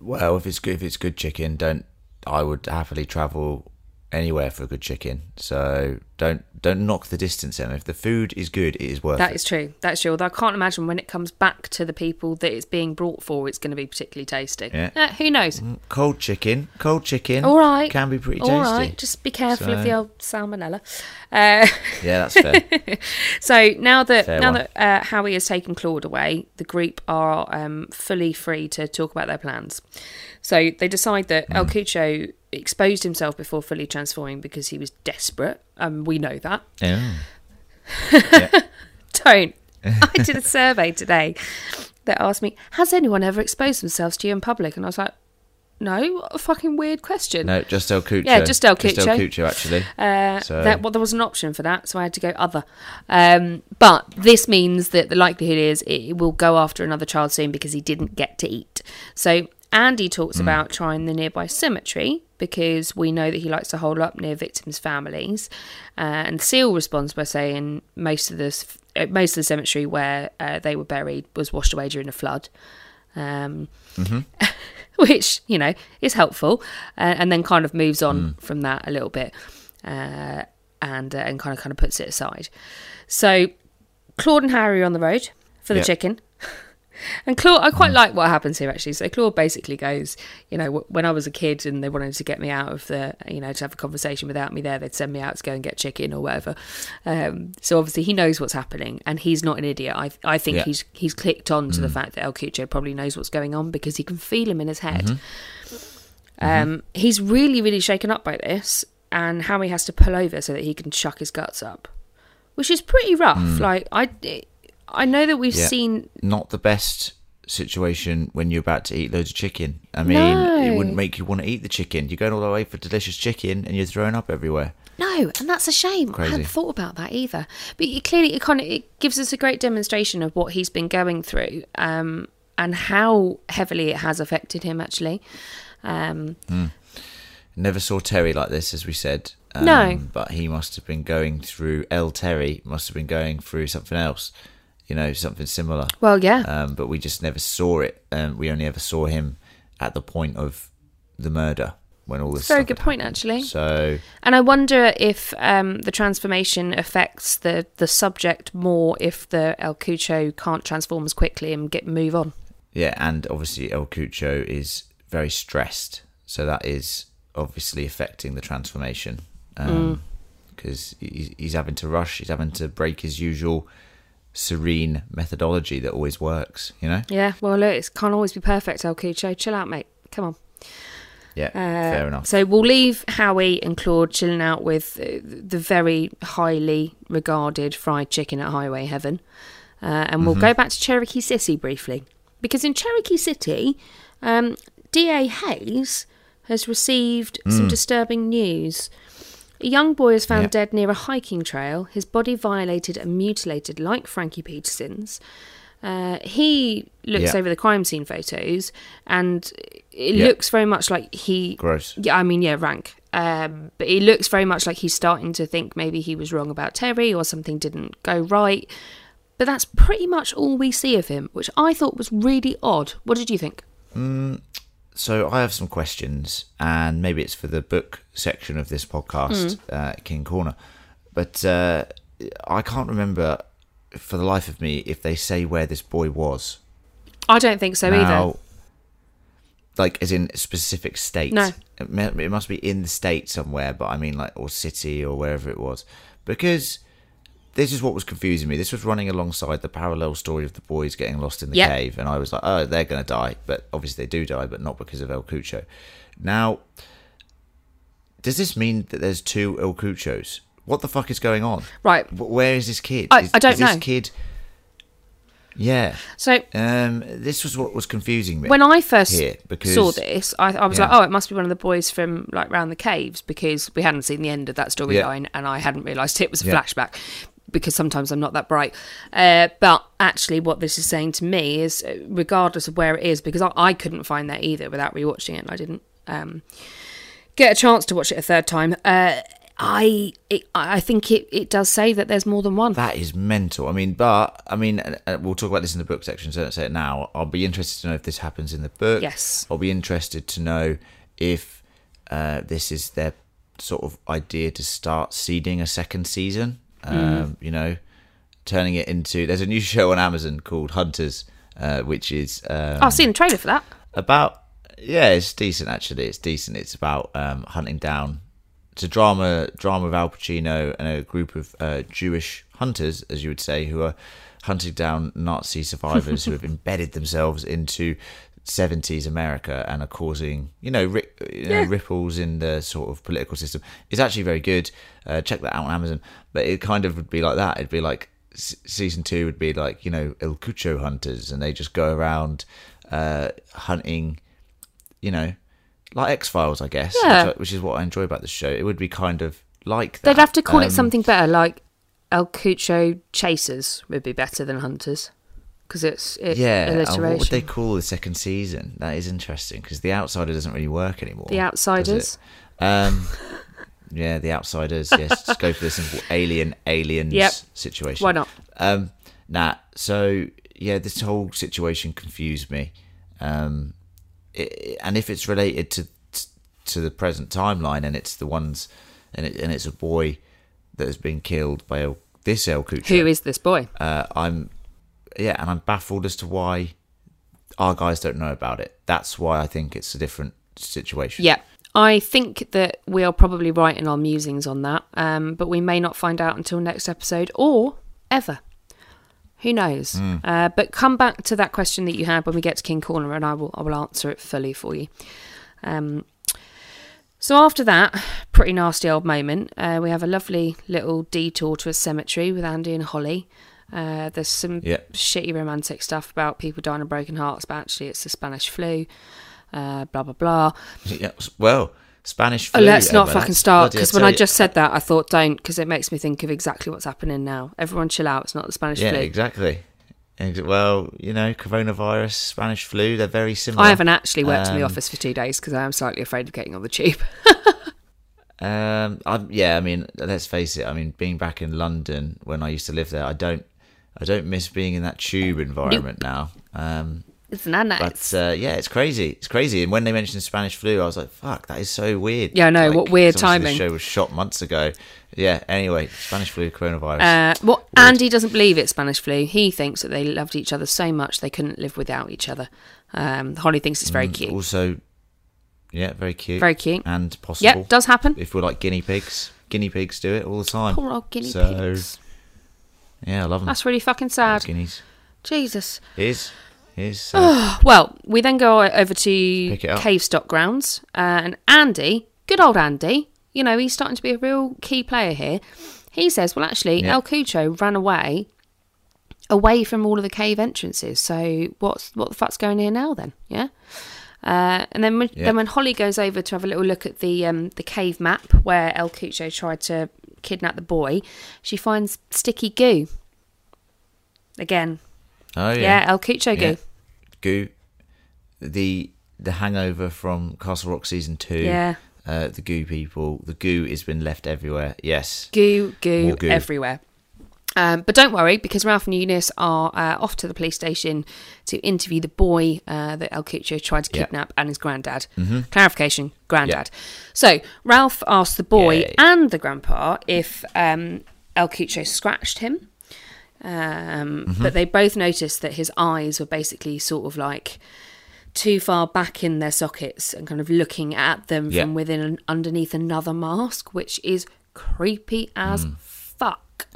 Speaker 8: Well, if it's good, if it's good chicken, don't. I would happily travel anywhere for a good chicken. So don't don't knock the distance, Emma. If the food is good, it is worth
Speaker 7: That
Speaker 8: it.
Speaker 7: is true. That's true. Although I can't imagine when it comes back to the people that it's being brought for, it's going to be particularly tasty.
Speaker 8: Yeah.
Speaker 7: Uh, who knows?
Speaker 8: Cold chicken, cold chicken.
Speaker 7: All right.
Speaker 8: can be pretty tasty.
Speaker 7: All right. Just be careful of the old salmonella. Uh, (laughs)
Speaker 8: Yeah, that's fair. (laughs)
Speaker 7: so now that
Speaker 8: Fair
Speaker 7: now
Speaker 8: one.
Speaker 7: that uh, Howie has taken Claude away, the group are um, fully free to talk about their plans. So they decide that
Speaker 8: Hmm.
Speaker 7: El Cucho exposed himself before fully transforming because he was desperate. Um, we know that.
Speaker 8: yeah. (laughs)
Speaker 7: Don't. (laughs) I did a survey today that asked me, "Has anyone ever exposed themselves to you in public?" And I was like, "No, what a fucking weird question."
Speaker 8: No, just El Cucho.
Speaker 7: Yeah, just El
Speaker 8: Just El
Speaker 7: Cucho.
Speaker 8: Cucho, actually.
Speaker 7: Uh,
Speaker 8: So-
Speaker 7: that, well, there was an option for that, so I had to go other. Um, but this means that the likelihood is it will go after another child soon because he didn't get to eat. So Andy talks about trying the nearby cemetery because we know that he likes to hold up near victims' families. Uh, and Seal responds by saying most of this, uh, most of the cemetery where uh, they were buried was washed away during a flood. Um, (laughs) which you know is helpful, uh, and then kind of moves on from that a little bit, uh, and uh, and kind of kind of puts it aside. So Claude and Harry are on the road for the
Speaker 8: Yep.
Speaker 7: chicken. And Claude, I quite like what happens here actually. So Claude basically goes, you know, when I was a kid and they wanted to get me out of the, you know, to have a conversation without me there, they'd send me out to go and get chicken or whatever. Um, so obviously he knows what's happening, and he's not an idiot. I, I think
Speaker 8: Yeah. Mm.
Speaker 7: he's he's clicked on to the fact that El Cucho probably knows what's going on because he can feel him in his head.
Speaker 8: Mm-hmm.
Speaker 7: Um, he's really, really shaken up by this, and Howie has to pull over so that he can chuck his guts up, which is pretty rough. Like I, I know that we've
Speaker 8: Mm. Yeah.
Speaker 7: seen
Speaker 8: Not the best situation when you're about to eat loads of chicken. I mean,
Speaker 7: No.
Speaker 8: it wouldn't make you want to eat the chicken. You're going all the way for delicious chicken and you're throwing up everywhere.
Speaker 7: No, and that's a shame. I hadn't thought about that either. But it, clearly, it kind of it gives us a great demonstration of what he's been going through, um, and how heavily it has affected him. Actually, um,
Speaker 8: Never saw Terry like this, as we said. Um,
Speaker 7: No.
Speaker 8: But he must have been going through, L. Terry must have been going through something else, you know, something similar.
Speaker 7: well, yeah,
Speaker 8: Um, but we just never saw it. Um, we only ever saw him at the point of the murder when all this
Speaker 7: Very good point,
Speaker 8: happened.
Speaker 7: actually.
Speaker 8: So,
Speaker 7: and I wonder if um, the transformation affects the the subject more if the El Cucho can't transform as quickly and get move on.
Speaker 8: yeah, and obviously El Cucho is very stressed. So that is obviously affecting the transformation.
Speaker 7: Mm.
Speaker 8: Because he's having to rush, he's having to break his usual serene methodology that always works, you know?
Speaker 7: Yeah, well, look, it can't always be perfect, El Cucho. Chill out, mate. Come on.
Speaker 8: Yeah,
Speaker 7: Uh,
Speaker 8: fair enough.
Speaker 7: So we'll leave Howie and Claude chilling out with uh, the very highly regarded fried chicken at Highway Heaven. Uh, and
Speaker 8: Mm-hmm.
Speaker 7: we'll go back to Cherokee City briefly. Because in Cherokee City, um, D.A. Hayes has received some disturbing news. A young boy is found
Speaker 8: Yep.
Speaker 7: dead near a hiking trail, his body violated and mutilated like Frankie Peterson's. Uh, he looks
Speaker 8: Yeah.
Speaker 7: over the crime scene photos and it
Speaker 8: Yeah.
Speaker 7: looks very much like he
Speaker 8: Gross.
Speaker 7: yeah, I mean, yeah, rank. Um, but it looks very much like he's starting to think maybe he was wrong about Terry or something didn't go right. But that's pretty much all we see of him, which I thought was really odd. What did you think?
Speaker 8: So I have some questions, and maybe it's for the book section of this podcast,
Speaker 7: Hmm.
Speaker 8: uh, King Corner. But uh, I can't remember for the life of me if they say where this boy was.
Speaker 7: I don't think so either.
Speaker 8: Like as in specific state.
Speaker 7: No.
Speaker 8: It must be in the state somewhere, but I mean like or city or wherever it was, because this is what was confusing me. This was running alongside the parallel story of the boys getting lost in the
Speaker 7: Yep.
Speaker 8: cave, and I was like, oh, they're going to die, but obviously they do die, but not because of El Cucho. Now, does this mean that there's two El Cuchos? What the fuck is going on?
Speaker 7: Right.
Speaker 8: Where is this kid?
Speaker 7: I-
Speaker 8: is,
Speaker 7: I don't
Speaker 8: is this
Speaker 7: know.
Speaker 8: kid. Yeah.
Speaker 7: So
Speaker 8: Um, this was what was confusing me.
Speaker 7: when I first
Speaker 8: because-
Speaker 7: saw this, I, I was
Speaker 8: Yeah.
Speaker 7: like, oh, it must be one of the boys from like round the caves because we hadn't seen the end of that storyline and I hadn't realised it was a
Speaker 8: Yeah.
Speaker 7: flashback because sometimes I'm not that bright. Uh, but actually, what this is saying to me is, uh, regardless of where it is, because I, I couldn't find that either without rewatching it, and I didn't um, get a chance to watch it a third time. Uh, I it, I think it, it does say that there's more than one.
Speaker 8: That is mental. I mean, but I mean, we'll talk about this in the book section. So don't say it now. I'll be interested to know if this happens in the book.
Speaker 7: Yes.
Speaker 8: I'll be interested to know if uh, this is their sort of idea to start seeding a second season. Um, You know, turning it into. There's a new (laughs) show on Amazon called Hunters, uh, which is um,
Speaker 7: I've seen the trailer for that.
Speaker 8: about yeah it's decent actually it's decent it's about um hunting down it's a drama drama of al pacino and a group of uh, jewish hunters as you would say who are hunting down nazi survivors who have (laughs) embedded themselves into 70s america and are causing you know, ri- you know
Speaker 7: Yeah.
Speaker 8: ripples in the sort of political system. It's actually very good. Uh, check that out on amazon. But it kind of would be like that. It'd be like s- season two would be like you know el cucho hunters and they just go around uh hunting you know like x files i guess
Speaker 7: Yeah.
Speaker 8: which, which is what i enjoy about the show. It would be kind of like that.
Speaker 7: They'd have to call
Speaker 8: Um,
Speaker 7: it something better, like El Cucho Chasers would be better than Hunters, because it's it,
Speaker 8: yeah
Speaker 7: alliteration.
Speaker 8: what would they call the second season that is interesting because the outsider doesn't really work anymore
Speaker 7: The Outsiders.
Speaker 8: um (laughs) yeah the outsiders yes just go for the simple alien aliens
Speaker 7: Yep.
Speaker 8: situation
Speaker 7: Why not?
Speaker 8: Um, nah. So yeah, this whole situation confused me. Um, it, and if it's related to to the present timeline, and it's the ones, and it, and it's a boy that has been killed by El, this El Cucho.
Speaker 7: Who is this boy?
Speaker 8: Uh, I'm yeah, and I'm baffled as to why our guys don't know about it. That's why I think it's a different situation.
Speaker 7: Yeah. I think that we are probably right in our musings on that, um, but we may not find out until next episode or ever. Who knows?
Speaker 8: Hmm.
Speaker 7: Uh, but come back to that question that you had when we get to King Corner, and I will I will answer it fully for you. Um, so after that pretty nasty old moment, uh, we have a lovely little detour to a cemetery with Andy and Holly. Uh, there's some
Speaker 8: Yeah.
Speaker 7: shitty romantic stuff about people dying of broken hearts, but actually it's the Spanish flu. Uh, blah blah blah. (laughs)
Speaker 8: Yeah, well, Spanish
Speaker 7: Oh,
Speaker 8: flu.
Speaker 7: let's not
Speaker 8: Emma,
Speaker 7: fucking start because when I
Speaker 8: you-
Speaker 7: just said that, I thought don't because it makes me think of exactly what's happening now. Everyone, chill out. It's not the Spanish
Speaker 8: yeah,
Speaker 7: flu.
Speaker 8: exactly. Well, you know, coronavirus, Spanish flu, they're very similar.
Speaker 7: I haven't actually worked in the
Speaker 8: Um,
Speaker 7: office for two days because I am slightly afraid of getting on the tube. (laughs)
Speaker 8: Um, I, yeah, I mean, let's face it. I mean, being back in London when I used to live there, I don't, I don't miss being in that tube environment now. Um,
Speaker 7: it's not nice.
Speaker 8: but uh, yeah, it's crazy. It's crazy. And when they mentioned Spanish flu, I was like, "Fuck, that is so weird."
Speaker 7: Yeah, I know, what weird timing.
Speaker 8: The show was shot months ago. Yeah. Anyway, Spanish flu, coronavirus.
Speaker 7: Uh, well, Andy doesn't believe it's Spanish flu. He thinks that they loved each other so much they couldn't live without each other. Um, Holly thinks it's very cute.
Speaker 8: Mm, also, yeah, very cute.
Speaker 7: Very cute.
Speaker 8: and possible.
Speaker 7: Yep, does happen.
Speaker 8: If we're like guinea pigs, guinea pigs do it all the time.
Speaker 7: Poor old guinea
Speaker 8: So,
Speaker 7: pigs.
Speaker 8: Yeah, I love them.
Speaker 7: That's really fucking sad.
Speaker 8: guineas.
Speaker 7: Jesus.
Speaker 8: Is is sad.
Speaker 7: Well, we then go over to
Speaker 8: Pick it up.
Speaker 7: Cave Stock Grounds, uh, and Andy, good old Andy, you know, he's starting to be a real key player here. He says, well, actually,
Speaker 8: Yeah.
Speaker 7: El Cucho ran away, away from all of the cave entrances. So what's what the fuck's going here now then? Yeah. Uh, and then when,
Speaker 8: Yeah.
Speaker 7: then when Holly goes over to have a little look at the um, the cave map where El Cucho tried to kidnap the boy, she finds sticky goo. Again,
Speaker 8: oh yeah.
Speaker 7: yeah, El Cucho goo.
Speaker 8: Yeah. Goo. The the hangover from Castle Rock season two.
Speaker 7: Yeah.
Speaker 8: Uh, the goo people. The goo has been left everywhere. Yes.
Speaker 7: goo, goo,
Speaker 8: goo.
Speaker 7: everywhere. Um, but don't worry, because Ralph and Yunis are uh, off to the police station to interview the boy uh, that El Cucho tried to
Speaker 8: Yeah.
Speaker 7: kidnap and his granddad. Clarification, granddad.
Speaker 8: Yeah.
Speaker 7: So Ralph asked the boy
Speaker 8: Yeah.
Speaker 7: and the grandpa if um, El Cucho scratched him. Um,
Speaker 8: Mm-hmm.
Speaker 7: But they both noticed that his eyes were basically sort of like too far back in their sockets and kind of looking at them
Speaker 8: Yeah.
Speaker 7: from within and underneath another mask, which is creepy as
Speaker 8: Mm.
Speaker 7: fuck.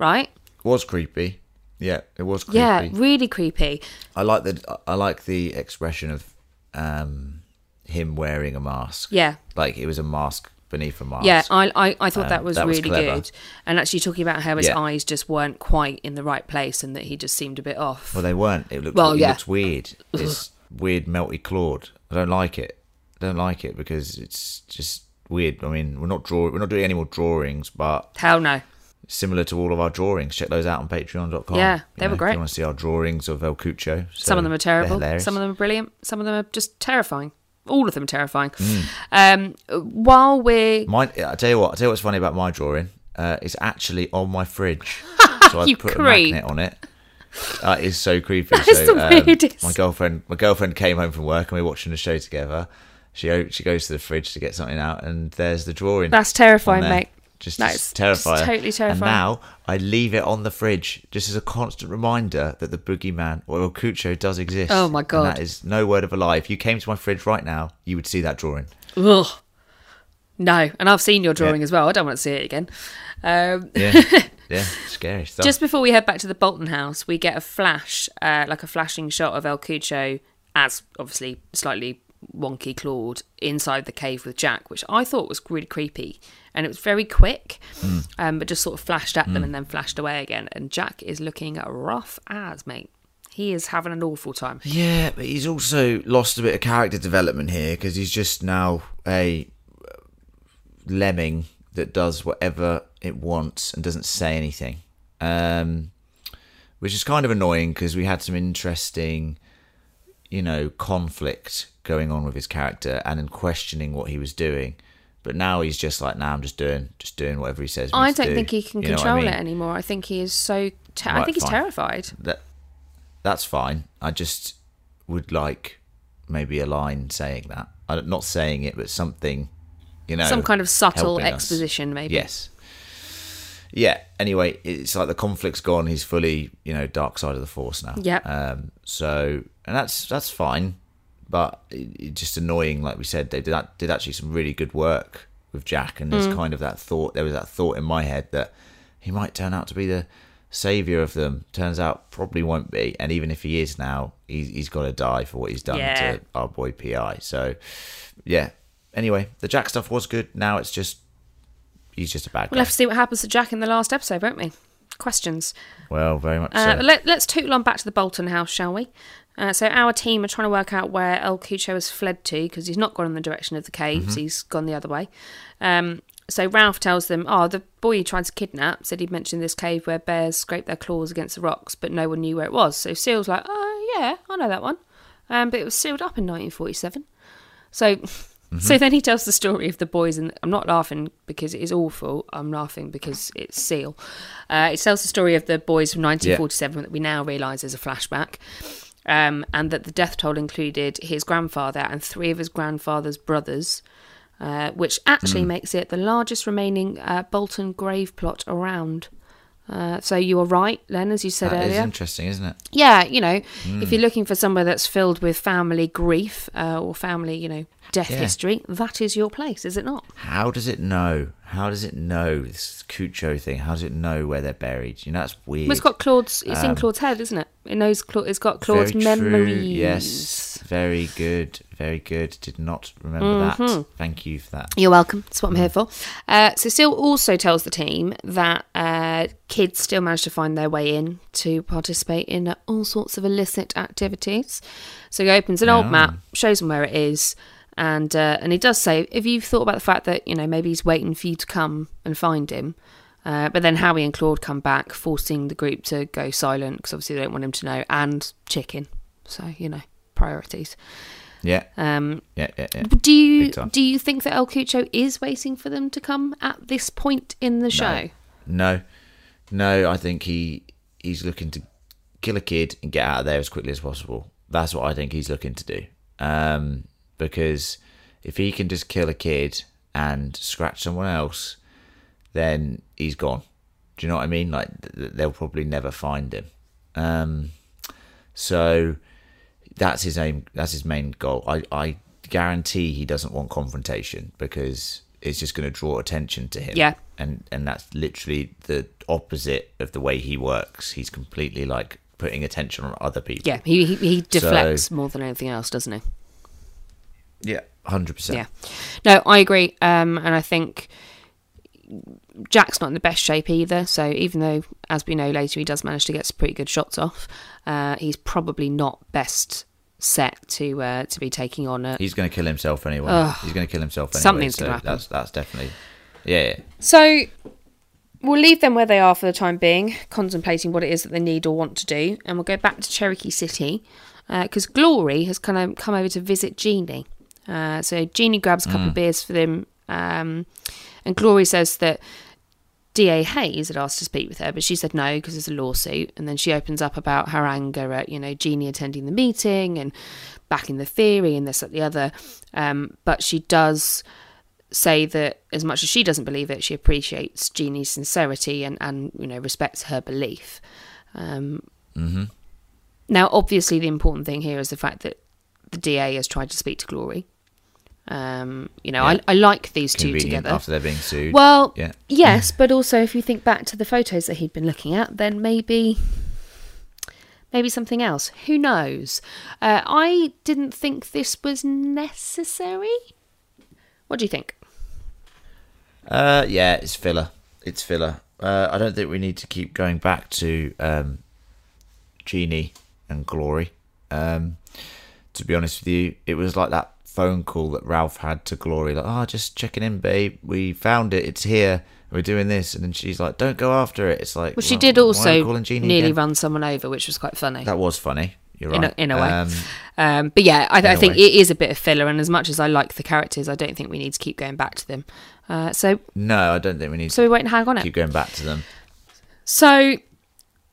Speaker 7: Right?
Speaker 8: Was creepy. Yeah, it was creepy.
Speaker 7: Yeah, really creepy.
Speaker 8: I like the I like the expression of um him wearing a mask.
Speaker 7: Yeah.
Speaker 8: Like it was a mask beneath a mask.
Speaker 7: Yeah, I, I, I thought
Speaker 8: Um,
Speaker 7: that was
Speaker 8: that
Speaker 7: really
Speaker 8: clever.
Speaker 7: good. And actually talking about how his
Speaker 8: Yeah.
Speaker 7: eyes just weren't quite in the right place and that he just seemed a bit off.
Speaker 8: Well, they weren't. It looked.
Speaker 7: Well,
Speaker 8: it
Speaker 7: yeah.
Speaker 8: looks weird. It's weird, melty clawed. I don't like it. I don't like it because it's just weird. I mean, we're not draw. We're not doing any more drawings, but
Speaker 7: Hell no.
Speaker 8: Similar to all of our drawings. Check those out on Patreon.com.
Speaker 7: Yeah,
Speaker 8: You
Speaker 7: they were
Speaker 8: If
Speaker 7: great.
Speaker 8: you want to see our drawings of El Cucho,
Speaker 7: Some of them are terrible. Some of them are brilliant. Some of them are just terrifying. All of them are terrifying.
Speaker 8: Mm.
Speaker 7: Um, while we're
Speaker 8: Mine. I tell you what. I tell you what's funny about my drawing. Uh, it's actually on my fridge. (laughs) so I put
Speaker 7: creep.
Speaker 8: a magnet on it. That is so creepy.
Speaker 7: That is
Speaker 8: so,
Speaker 7: the
Speaker 8: um,
Speaker 7: weirdest.
Speaker 8: my girlfriend, my girlfriend came home from work and we were watching the show together. She she goes to the fridge to get something out, and there's the drawing.
Speaker 7: That's terrifying, mate.
Speaker 8: Just, just terrifying.
Speaker 7: just totally terrifying.
Speaker 8: And now I leave it on the fridge just as a constant reminder that the boogeyman or El Cucho does exist.
Speaker 7: Oh, my
Speaker 8: And
Speaker 7: God.
Speaker 8: that is no word of a lie. If you came to my fridge right now, you would see that drawing.
Speaker 7: Ugh. No, and I've seen your drawing
Speaker 8: Yeah.
Speaker 7: as well. I don't want to see it again. Um,
Speaker 8: Yeah, (laughs) yeah, scary stuff.
Speaker 7: just before we head back to the Bolton house, we get a flash, uh, like a flashing shot of El Cucho as obviously slightly wonky clawed inside the cave with Jack, which I thought was really creepy. And it was very quick,
Speaker 8: Hmm.
Speaker 7: um, but just sort of flashed at them and then flashed away again. And Jack is looking rough as, mate. He is having an awful time.
Speaker 8: Yeah, but he's also lost a bit of character development here because he's just now a lemming that does whatever it wants and doesn't say anything. Um, which is kind of annoying because we had some interesting, you know, conflict going on with his character and in questioning what he was doing. But now he's just like, nah, I'm just doing, just doing whatever he says.
Speaker 7: I don't
Speaker 8: do."
Speaker 7: think he can
Speaker 8: You what I
Speaker 7: control
Speaker 8: mean?
Speaker 7: it anymore. I think he is so. Ter- I think he's
Speaker 8: fine.
Speaker 7: terrified.
Speaker 8: that that's fine. I just would like maybe a line saying that. I'm not saying it, but something, you know,
Speaker 7: Some kind of subtle
Speaker 8: helping us.
Speaker 7: exposition, maybe.
Speaker 8: Yes. Yeah. Anyway, it's like the conflict's gone. He's fully, you know, dark side of the force now.
Speaker 7: Yeah.
Speaker 8: Um. So, and that's that's fine, but it, just annoying. Like we said, they did that, did actually some really good work with Jack, and there's
Speaker 7: Mm.
Speaker 8: kind of that thought. There was that thought in my head that he might turn out to be the savior of them. Turns out, probably won't be. And even if he is now, he's he's got to die for what he's done
Speaker 7: Yeah.
Speaker 8: to our boy Pi. So, yeah. Anyway, the Jack stuff was good. Now it's just he's just a bad guy.
Speaker 7: We'll have to see what happens to Jack in the last episode, won't we? questions.
Speaker 8: Well, very much
Speaker 7: Uh,
Speaker 8: so.
Speaker 7: let, let's tootle on back to the Bolton house, shall we? Uh, so our team are trying to work out where El Cucho has fled to because he's not gone in the direction of the caves; he's gone the other way. Um, so Ralph tells them, "Oh, the boy you tried to kidnap said he'd mentioned this cave where bears scrape their claws against the rocks, but no one knew where it was." So Seal's like, "Oh, yeah, I know that one," um, but it was sealed up in 1947. So, so then he tells the story of the boys, and I'm not laughing because it is awful. I'm laughing because it's Seal. Uh, it tells the story of the boys from 1947 that we now realise is a flashback, um, and that the death toll included his grandfather and three of his grandfather's brothers. Uh, which actually makes it the largest remaining uh, Bolton grave plot around. Uh, so you were right, Len, as you said
Speaker 8: That is
Speaker 7: earlier.
Speaker 8: interesting, isn't it?
Speaker 7: Yeah, you know, if you're looking for somewhere that's filled with family grief uh, or family, you know, death
Speaker 8: Yeah.
Speaker 7: history, that is your place, is it not?
Speaker 8: How does it know? How does it know this Cucho thing? How does it know where they're buried? You know, that's weird.
Speaker 7: Well, it's got Claude's. It's in
Speaker 8: Um,
Speaker 7: Claude's head, isn't it? It knows. Cla- It's got Claude's
Speaker 8: Very true,
Speaker 7: memories.
Speaker 8: Yes, very good, very good. Did not remember
Speaker 7: Mm-hmm.
Speaker 8: that. Thank you for that.
Speaker 7: You're welcome. That's what I'm here for. Uh, Cecile also tells the team that uh, kids still manage to find their way in to participate in uh, all sorts of illicit activities. So he opens an old map, shows them where it is, and uh, and he does say, if you've thought about the fact that you know maybe he's waiting for you to come and find him. Uh, but then Howie and Claude come back, forcing the group to go silent because obviously they don't want him to know, and chicken. So you know priorities.
Speaker 8: Yeah,
Speaker 7: Um,
Speaker 8: yeah, yeah, yeah.
Speaker 7: do you do you think that El Cucho is waiting for them to come at this point in the show?
Speaker 8: No, no. I think he he's looking to kill a kid and get out of there as quickly as possible. That's what I think he's looking to do. Um, because if he can just kill a kid and scratch someone else, then he's gone. Do you know what I mean? Like th- th- they'll probably never find him. Um, so that's his aim. That's his main goal. I, I guarantee he doesn't want confrontation because it's just going to draw attention to him.
Speaker 7: Yeah.
Speaker 8: and and that's literally the opposite of the way he works. He's completely like putting attention on other people.
Speaker 7: Yeah, he he, he deflects
Speaker 8: So-
Speaker 7: more than anything else, doesn't he?
Speaker 8: Yeah, hundred percent.
Speaker 7: Yeah. No, I agree. Um, and I think Jack's not in the best shape either. So even though, as we know later, he does manage to get some pretty good shots off, uh, he's probably not best set to uh, to be taking on a.
Speaker 8: He's going to kill himself anyway.
Speaker 7: Ugh.
Speaker 8: He's going to kill himself anyway.
Speaker 7: Something's
Speaker 8: so
Speaker 7: gonna happen.
Speaker 8: That's that's definitely. Yeah, yeah.
Speaker 7: So we'll leave them where they are for the time being, contemplating what it is that they need or want to do, and we'll go back to Cherokee City because Glory has kind of come over to visit Jeannie. Uh, so Jeannie grabs a couple of beers for them, um, and Glory says that DA Hayes had asked to speak with her, but she said no because there's a lawsuit. And then she opens up about her anger at, you know, Jeannie attending the meeting and backing the theory and this, that, the other. Um, but she does say that as much as she doesn't believe it, she appreciates Jeannie's sincerity and, and you know, respects her belief. Um, Now, obviously, the important thing here is the fact that the DA has tried to speak to Glory. Um, you know,
Speaker 8: Yeah.
Speaker 7: I, I like these two together.
Speaker 8: after they're being sued.
Speaker 7: Well,
Speaker 8: Yeah.
Speaker 7: yes, but also if you think back to the photos that he'd been looking at, then maybe maybe something else. Who knows? Uh, I didn't think this was necessary. What do you think?
Speaker 8: Uh, yeah, it's filler. It's filler. Uh, I don't think we need to keep going back to um, Jeannie and Glory. Um, to be honest with you, it was like that phone call that Ralph had to Glory, like, "Oh, just checking in, babe. We found it. It's here. We're doing this." And then she's like, "Don't go after it." It's like,
Speaker 7: Well, she
Speaker 8: well,
Speaker 7: did
Speaker 8: why are we
Speaker 7: also nearly
Speaker 8: again?
Speaker 7: run someone over, which was quite funny.
Speaker 8: That was funny. You're
Speaker 7: in
Speaker 8: right.
Speaker 7: a, in a way.
Speaker 8: Um,
Speaker 7: Um, but yeah, I think
Speaker 8: way.
Speaker 7: it is a bit of filler, and as much as I like the characters, I don't think we need to keep going back to them. Uh, so,
Speaker 8: no, I don't think we need
Speaker 7: so we wait and hang on
Speaker 8: to
Speaker 7: it.
Speaker 8: keep going back to them.
Speaker 7: So,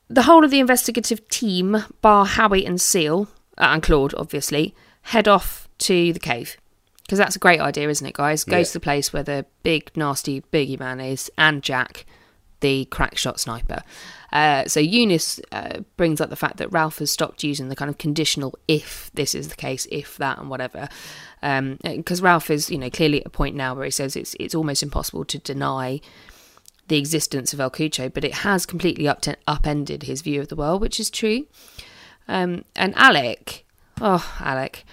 Speaker 7: the whole of the investigative team, bar Howie and Seal, uh, and Claude, obviously, head off to the cave. Because that's a great idea, isn't it, guys? Go
Speaker 8: Yeah.
Speaker 7: to the place where the big, nasty boogeyman is, and Jack, the crack shot sniper. Uh, so, Yunis uh, brings up the fact that Ralph has stopped using the kind of conditional if this is the case, if that, and whatever. Because Ralph is, you know, clearly at a point now where he says it's it's almost impossible to deny the existence of El Cucho, but it has completely up upended his view of the world, which is true. Um, and Alec, oh, Alec.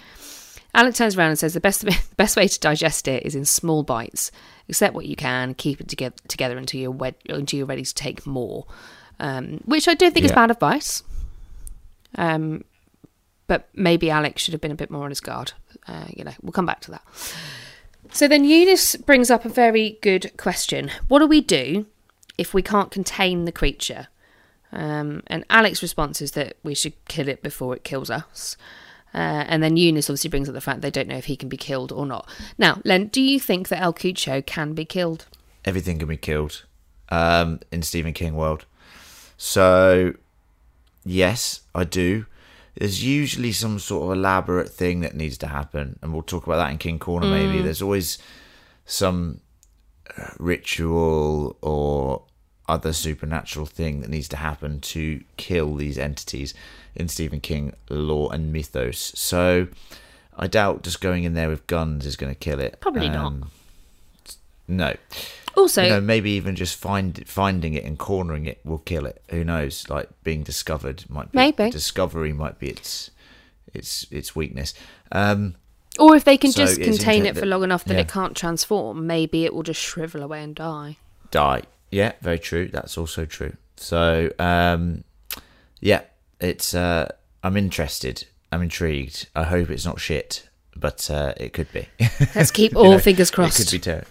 Speaker 7: Alec turns around and says the best (laughs) the best way to digest it is in small bites. Accept what you can, keep it together together until you're wed- until you're ready to take more. um, which I don't think is bad advice. Um, but maybe Alec should have been a bit more on his guard. Uh, you know, we'll come back to that. So then Yunis brings up a very good question. What do we do if we can't contain the creature? Um, and Alec's response is that we should kill it before it kills us. Uh, and then Yunis obviously brings up the fact they don't know if he can be killed or not. Now, Len, do you think that El Cucho can be killed?
Speaker 8: everything can be killed um, in Stephen King world. So, yes, I do. There's usually some sort of elaborate thing that needs to happen, and we'll talk about that in King Corner. Maybe there's always some uh, ritual or other supernatural thing that needs to happen to kill these entities in Stephen King lore and mythos. So, I doubt just going in there with guns is going to kill it.
Speaker 7: Probably not.
Speaker 8: Um, No
Speaker 7: Also,
Speaker 8: you know, maybe even just find finding it and cornering it will kill it. Who knows? Like being discovered might be
Speaker 7: Maybe.
Speaker 8: discovery might be its its its weakness. Um,
Speaker 7: or if they can
Speaker 8: So
Speaker 7: just contain it for long enough that
Speaker 8: yeah.
Speaker 7: it can't transform, maybe it will just shrivel away and die.
Speaker 8: die. Yeah, very true. That's also true. So, um, yeah, it's. Uh, I'm interested. I'm intrigued. I hope it's not shit, but uh, it could be.
Speaker 7: Let's (laughs) keep
Speaker 8: You
Speaker 7: all
Speaker 8: know,
Speaker 7: fingers
Speaker 8: It
Speaker 7: crossed.
Speaker 8: could be terrible.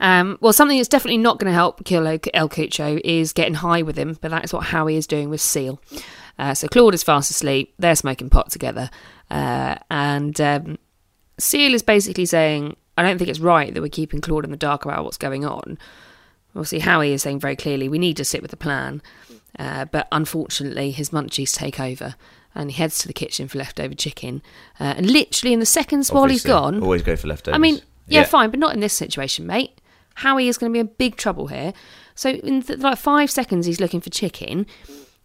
Speaker 7: Um, well, something that's definitely not going to help kill El El Cucho is getting high with him, but that is what Howie is doing with Seal. Uh, so Claude is fast asleep. They're smoking pot together, uh, and um, Seal is basically saying, "I don't think it's right that we're keeping Claude in the dark about what's going on." Obviously, Howie is saying very clearly, "We need to sit with the plan," uh, but unfortunately, his munchies take over. And he heads to the kitchen for leftover chicken. Uh, and literally, in the seconds while he's gone,
Speaker 8: Always go for leftovers.
Speaker 7: I mean, yeah, fine, but not in this situation, mate. Howie is going to be in big trouble here. So in th- like five seconds, he's looking for chicken.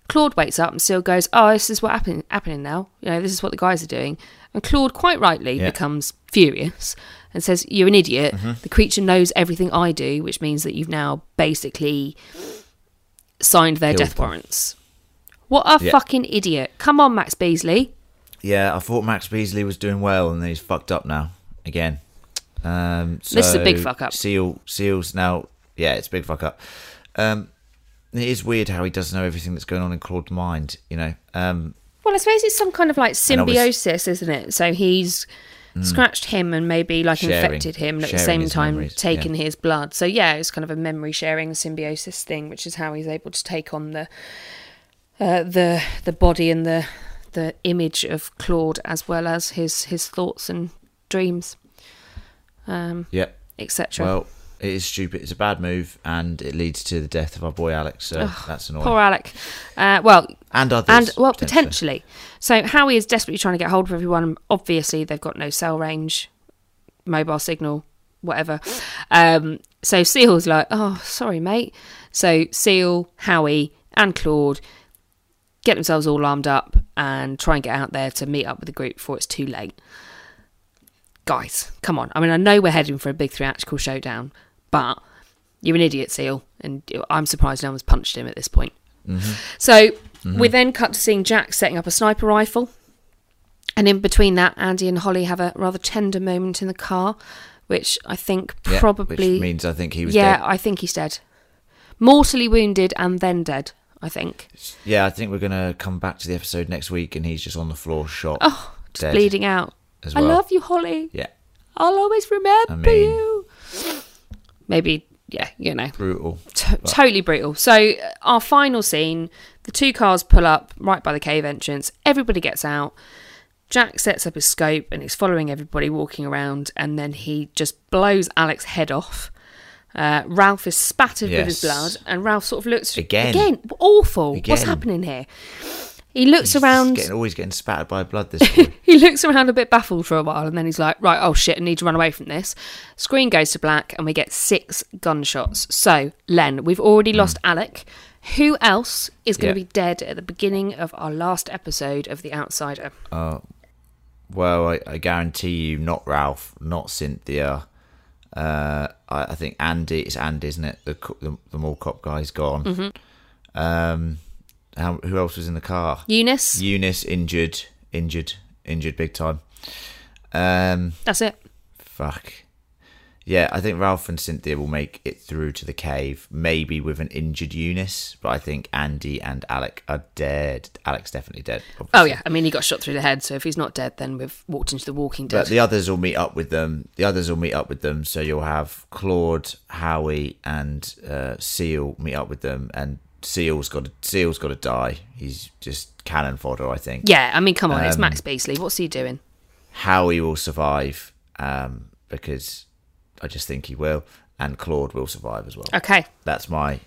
Speaker 7: Claude wakes up and still goes, "Oh, this is what happen- happening now. You know, this is what the guys are doing." And Claude, quite rightly,
Speaker 8: Yeah.
Speaker 7: becomes furious and says, "You're an idiot.
Speaker 8: Mm-hmm.
Speaker 7: The creature knows everything I do, which means that you've now basically signed their
Speaker 8: Killed
Speaker 7: death
Speaker 8: them.
Speaker 7: warrants." What a
Speaker 8: Yeah.
Speaker 7: fucking idiot! Come on, Max Beesley.
Speaker 8: Yeah, I thought Max Beesley was doing well, and then he's fucked up now again. Um,
Speaker 7: This is a big fuck up.
Speaker 8: Seal, Seals now. Yeah, it's a big fuck up. Um, it is weird how he doesn't know everything that's going on in Claude's mind. You know, um,
Speaker 7: Well, I suppose it's some kind of like symbiosis, isn't it? So he's scratched him and maybe like
Speaker 8: Sharing-
Speaker 7: infected him, at the same time
Speaker 8: memories,
Speaker 7: taken
Speaker 8: yeah.
Speaker 7: his blood. So yeah, it's kind of a memory sharing symbiosis thing, which is how he's able to take on the uh, the the body and the the image of Claude as well as his his thoughts and dreams, um,
Speaker 8: yeah.
Speaker 7: etc.
Speaker 8: Well, it is stupid. It's a bad move, and it leads to the death of our boy Alec. So that's annoying.
Speaker 7: Poor Alec. Uh, well,
Speaker 8: and others,
Speaker 7: and well potentially. So Howie is desperately trying to get hold of everyone. Obviously, they've got no cell range, mobile signal, whatever. Um, so Seal's like, "Oh, sorry, mate." So Seal, Howie, and Claude get themselves all armed up and try and get out there to meet up with the group before it's too late. Guys, come on. I mean, I know we're heading for a big theatrical showdown, but you're an idiot, Seal, and I'm surprised no one's punched him at this point. Mm-hmm. So we mm-hmm. then cut to seeing Jack setting up a sniper rifle. And in between that, Andy and Holly have a rather tender moment in the car, which I think
Speaker 8: Yeah,
Speaker 7: probably.
Speaker 8: which means I think he was
Speaker 7: yeah,
Speaker 8: dead.
Speaker 7: I think he's dead. Mortally wounded and then dead, I think.
Speaker 8: Yeah, I think we're gonna come back to the episode next week, and he's just on the floor, shot,
Speaker 7: Oh, just bleeding out.
Speaker 8: as
Speaker 7: I love you, Holly.
Speaker 8: Yeah,
Speaker 7: I'll always remember
Speaker 8: I mean-
Speaker 7: you. Maybe, yeah, you know.
Speaker 8: brutal.
Speaker 7: T- totally brutal. So uh, our final scene, the two cars pull up right by the cave entrance. Everybody gets out. Jack sets up his scope and he's following everybody walking around, and then he just blows Alec's head off. Uh, Ralph is spattered with his blood, and Ralph sort of looks
Speaker 8: Again.
Speaker 7: Again, awful. What's happening here? He looks
Speaker 8: He's
Speaker 7: around.
Speaker 8: getting, always getting spattered by blood. This. (laughs)
Speaker 7: He looks around a bit baffled for a while and then he's like, right, oh shit, I need to run away from this. Screen goes to black and we get six gunshots. So, Len, we've already lost Alec. Who else is going to
Speaker 8: Hmm. Yeah.
Speaker 7: be dead at the beginning of our last episode of The Outsider?
Speaker 8: Well, I, I guarantee you, not Ralph, not Cynthia. Uh, I, I think Andy. It's Andy, isn't it? The the, the mall cop guy's gone.
Speaker 7: Mm-hmm.
Speaker 8: Um, how, who else was in the car?
Speaker 7: Yunis?
Speaker 8: Yunis injured, injured, injured big time. Um,
Speaker 7: That's it.
Speaker 8: fuck. Yeah, I think Ralph and Cynthia will make it through to the cave, maybe with an injured Yunis. But I think Andy and Alec are dead. Alec's definitely dead.
Speaker 7: Oh yeah, I mean he got shot through the head, so if he's not dead, then we've walked into the Walking Dead.
Speaker 8: But the others will meet up with them. The others will meet up with them. So you'll have Claude, Howie, and uh, Seal meet up with them. And Seal's got to, Seal's got to die. He's just cannon fodder, I think.
Speaker 7: yeah, I mean come on, it's
Speaker 8: Um,
Speaker 7: Max Beesley. What's he doing?
Speaker 8: How he will survive um, because I just think he will, and Claude will survive as well.
Speaker 7: Okay,
Speaker 8: That's my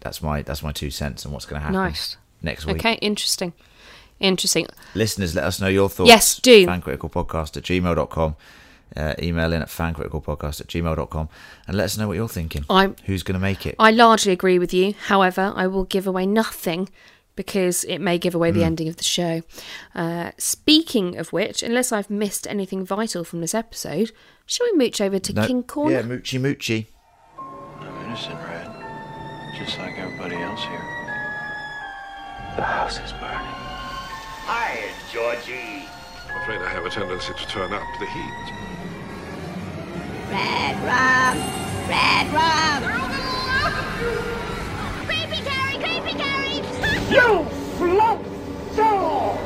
Speaker 8: that's my that's my two cents on what's going to happen
Speaker 7: Nice.
Speaker 8: next week.
Speaker 7: okay, interesting, interesting.
Speaker 8: Listeners, let us know your thoughts.
Speaker 7: Yes, do.
Speaker 8: Fancriticalpodcast at gmail.com. Uh, email in at fancriticalpodcast at gmail.com and let us know what you're thinking.
Speaker 7: I'm-
Speaker 8: Who's going to make it?
Speaker 7: I largely agree with you. However, I will give away nothing because it may give away the
Speaker 8: Hmm.
Speaker 7: ending of the show. Uh, speaking of which, unless I've missed anything vital from this episode, shall we mooch over to
Speaker 8: No-
Speaker 7: King Corner?
Speaker 8: Yeah, Moochie Moochie.
Speaker 2: I'm innocent, Red. Just like everybody else here.
Speaker 3: The house is burning.
Speaker 5: Hi, Georgie.
Speaker 9: I'm afraid I have a tendency to turn up the heat.
Speaker 10: Red rum! Red rum! Creepy Carrie! Creepy Carrie!
Speaker 3: You float soul!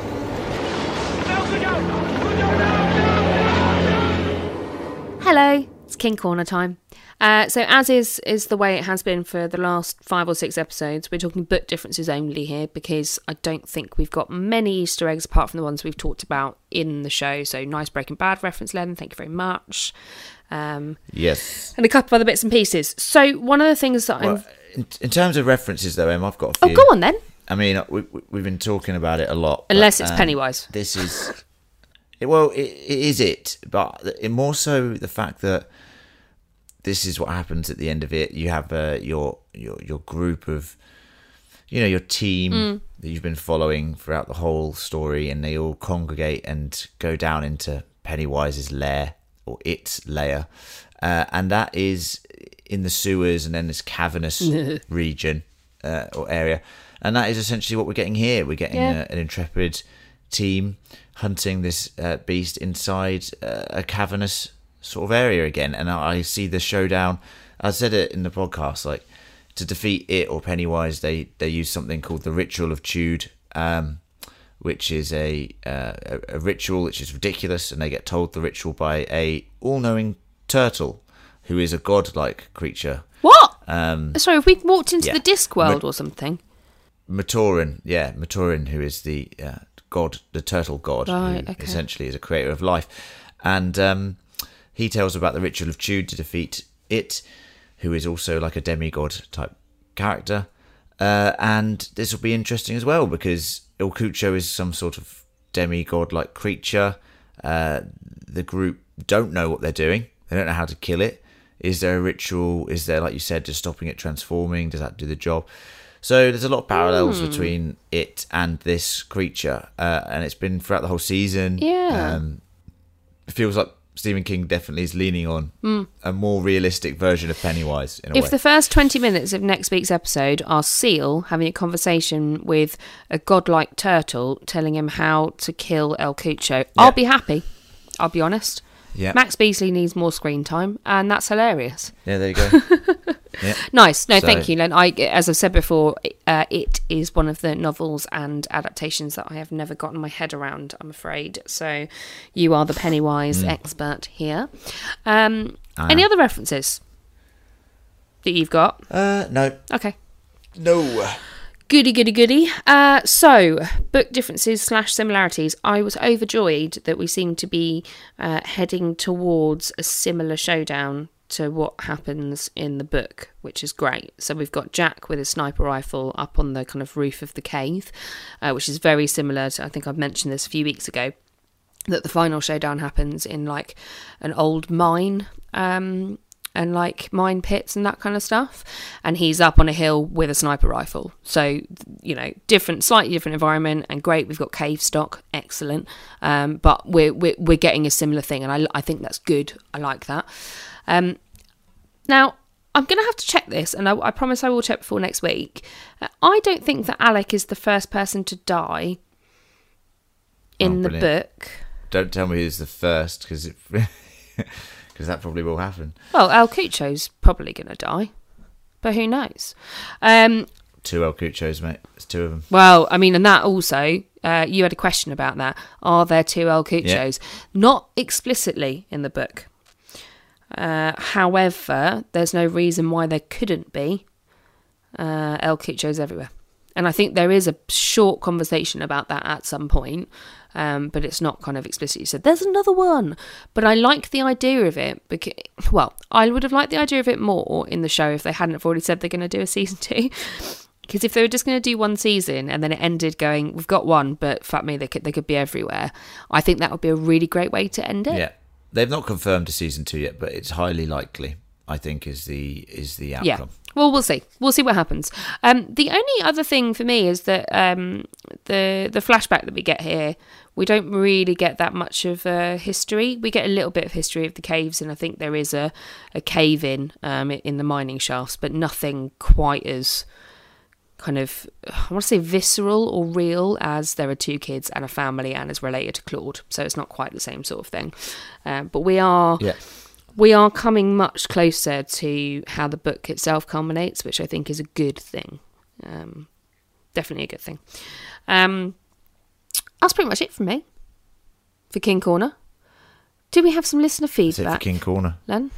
Speaker 7: Hello, it's King Corner time. Uh, so, as is is the way it has been for the last five or six episodes, we're talking book differences only here because I don't think we've got many Easter eggs apart from the ones we've talked about in the show. So, nice Breaking Bad reference, Len. Thank you very much. Um,
Speaker 8: Yes.
Speaker 7: and a couple of other bits and pieces. So, one of the things that
Speaker 8: Well,
Speaker 7: I'm.
Speaker 8: in, in terms of references, though, Em, I've got a
Speaker 7: Oh, go on then.
Speaker 8: I mean, we, we- we've been talking about it a lot. but,
Speaker 7: Unless it's
Speaker 8: um,
Speaker 7: Pennywise.
Speaker 8: This is. It, well, it, it is it, but it, more so the fact that this is what happens at the end of it. You have uh, your your your group of, you know, your team
Speaker 7: Mm.
Speaker 8: that you've been following throughout the whole story, and they all congregate and go down into Pennywise's lair or its layer, uh, and that is in the sewers and then this cavernous (laughs) region uh, or area, and that is essentially what we're getting here. We're getting
Speaker 7: Yeah.
Speaker 8: a, an intrepid team hunting this uh, beast inside uh, a cavernous sort of area again, and I I see the showdown. I said it in the podcast, like to defeat it or Pennywise, they they use something called the Ritual of Chüd, um, which is a, uh, a a ritual which is ridiculous, and they get told the ritual by a all-knowing turtle, who is a god-like creature.
Speaker 7: What?
Speaker 8: Um,
Speaker 7: Sorry, have we walked into
Speaker 8: yeah.
Speaker 7: the disc world
Speaker 8: Ma-
Speaker 7: or something?
Speaker 8: Maturin, yeah, Maturin, who is the uh, god, the turtle god,
Speaker 7: Right,
Speaker 8: who
Speaker 7: okay.
Speaker 8: essentially is a creator of life, and um, he tells about the ritual of Chüd to defeat it, who is also like a demigod type character, uh, and this will be interesting as well because El Cucho is some sort of demigod like creature. Uh, the group don't know what they're doing; they don't know how to kill it. Is there a ritual? Is there, like you said, just stopping it transforming? Does that do the job? So there's a lot of parallels
Speaker 7: Hmm.
Speaker 8: between it and this creature, uh, and it's been throughout the whole season.
Speaker 7: Yeah.
Speaker 8: Um, it feels like Stephen King definitely is leaning on
Speaker 7: Hmm.
Speaker 8: a more realistic version of Pennywise in a
Speaker 7: If
Speaker 8: way.
Speaker 7: the first 20 minutes of next week's episode are Seal having a conversation with a godlike turtle telling him how to kill El Cucho, I'll be happy. I'll be honest.
Speaker 8: Yeah,
Speaker 7: Max Beesley needs more screen time, and that's hilarious.
Speaker 8: yeah, there you go. (laughs) yeah.
Speaker 7: Nice. No,
Speaker 8: So-
Speaker 7: thank you, Len. I, as I've said before, uh, it is one of the novels and adaptations that I have never gotten my head around. I'm afraid. So, you are the Pennywise expert here. Um, any
Speaker 8: am.
Speaker 7: other references that you've got?
Speaker 8: Uh, no,
Speaker 7: Okay.
Speaker 8: no.
Speaker 7: Goody, goody, goody. Uh, so, book differences slash similarities. I was overjoyed that we seem to be uh, heading towards a similar showdown to what happens in the book, which is great. So, we've got Jack with a sniper rifle up on the kind of roof of the cave, uh, which is very similar to, I think I've mentioned this a few weeks ago, that the final showdown happens in like an old mine. Um, and like mine pits and that kind of stuff. And he's up on a hill with a sniper rifle. So, you know, different, slightly different environment and great. We've got cave stock, excellent. Um, but we're, we're, we're getting a similar thing. And I, I think that's good. I like that. Um, now, I'm going to have to check this, and I, I promise I will check before next week. Uh, I don't think that Alec is the first person to die in
Speaker 8: Oh,
Speaker 7: the book.
Speaker 8: Don't tell me who's the first because because (laughs) (laughs) because that probably will happen.
Speaker 7: Well, El Cucho's probably going to die, but who knows? Um,
Speaker 8: Two El Cuchos, mate. There's two of them.
Speaker 7: well, I mean, and that also, uh, you had a question about that. Are there two El Cuchos? Not explicitly in the book. Uh, however, there's no reason why there couldn't be uh, El Cuchos everywhere. And I think there is a short conversation about that at some point, um, but it's not kind of explicitly said. There's another one, but I like the idea of it because, well, I would have liked the idea of it more in the show if they hadn't have already said they're going to do a season (laughs) two. Because if they were just going to do one season and then it ended going, we've got one, but fuck me, they could they could be everywhere. I think that would be a really great way to end it.
Speaker 8: Yeah, they've not confirmed a season two yet, but it's highly likely. I think is the is the outcome. Yeah.
Speaker 7: Well, we'll see. We'll see what happens. Um, the only other thing for me is that um, the the flashback that we get here, we don't really get that much of uh, history. We get a little bit of history of the caves, and I think there is a a cave in um, in the mining shafts, but nothing quite as kind of I want to say visceral or real as there are two kids and a family and is related to Claude. So it's not quite the same sort of thing. Um, but we are
Speaker 8: Yeah.
Speaker 7: We are coming much closer to how the book itself culminates, which I think is a good thing. Um, definitely a good thing. Um, that's pretty much it from me for King Corner. Do we have some listener
Speaker 8: That's it for King Corner.
Speaker 7: Len?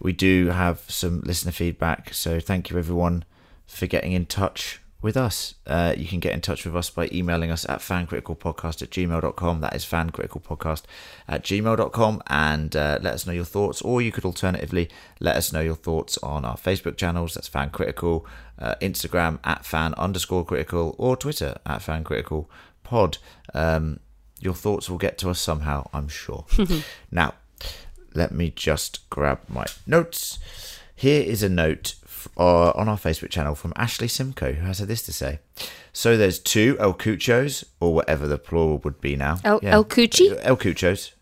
Speaker 8: We do have some listener feedback, so thank you everyone for getting in touch with us. Uh, you can get in touch with us by emailing us at fancriticalpodcast at gmail.com. That is fancriticalpodcast at gmail.com and uh, let us know your thoughts. Or you could alternatively let us know your thoughts on our Facebook channels. That's Fan Critical, uh, Instagram at fan underscore critical, or Twitter at fan critical pod. Um, your thoughts will get to us somehow, I'm sure. (laughs) now, let me just grab my notes. Here is a note uh, on our Facebook channel from Ashley Simcoe, who has this to say. So there's two El Cuchos, or whatever the plural would be now.
Speaker 7: El- El Cuchi?
Speaker 8: El Cuchos.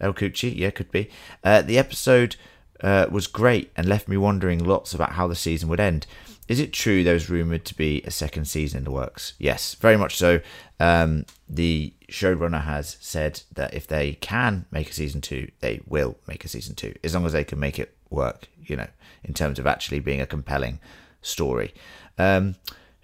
Speaker 8: El Cucci, yeah, could be. Uh, the episode uh, was great and left me wondering lots about how the season would end. Is it true there was rumoured to be a second season in the works? Yes, very much so. Um, the showrunner has said that if they can make a season two, they will make a season two, as long as they can make it work, you know, in terms of actually being a compelling story. Um,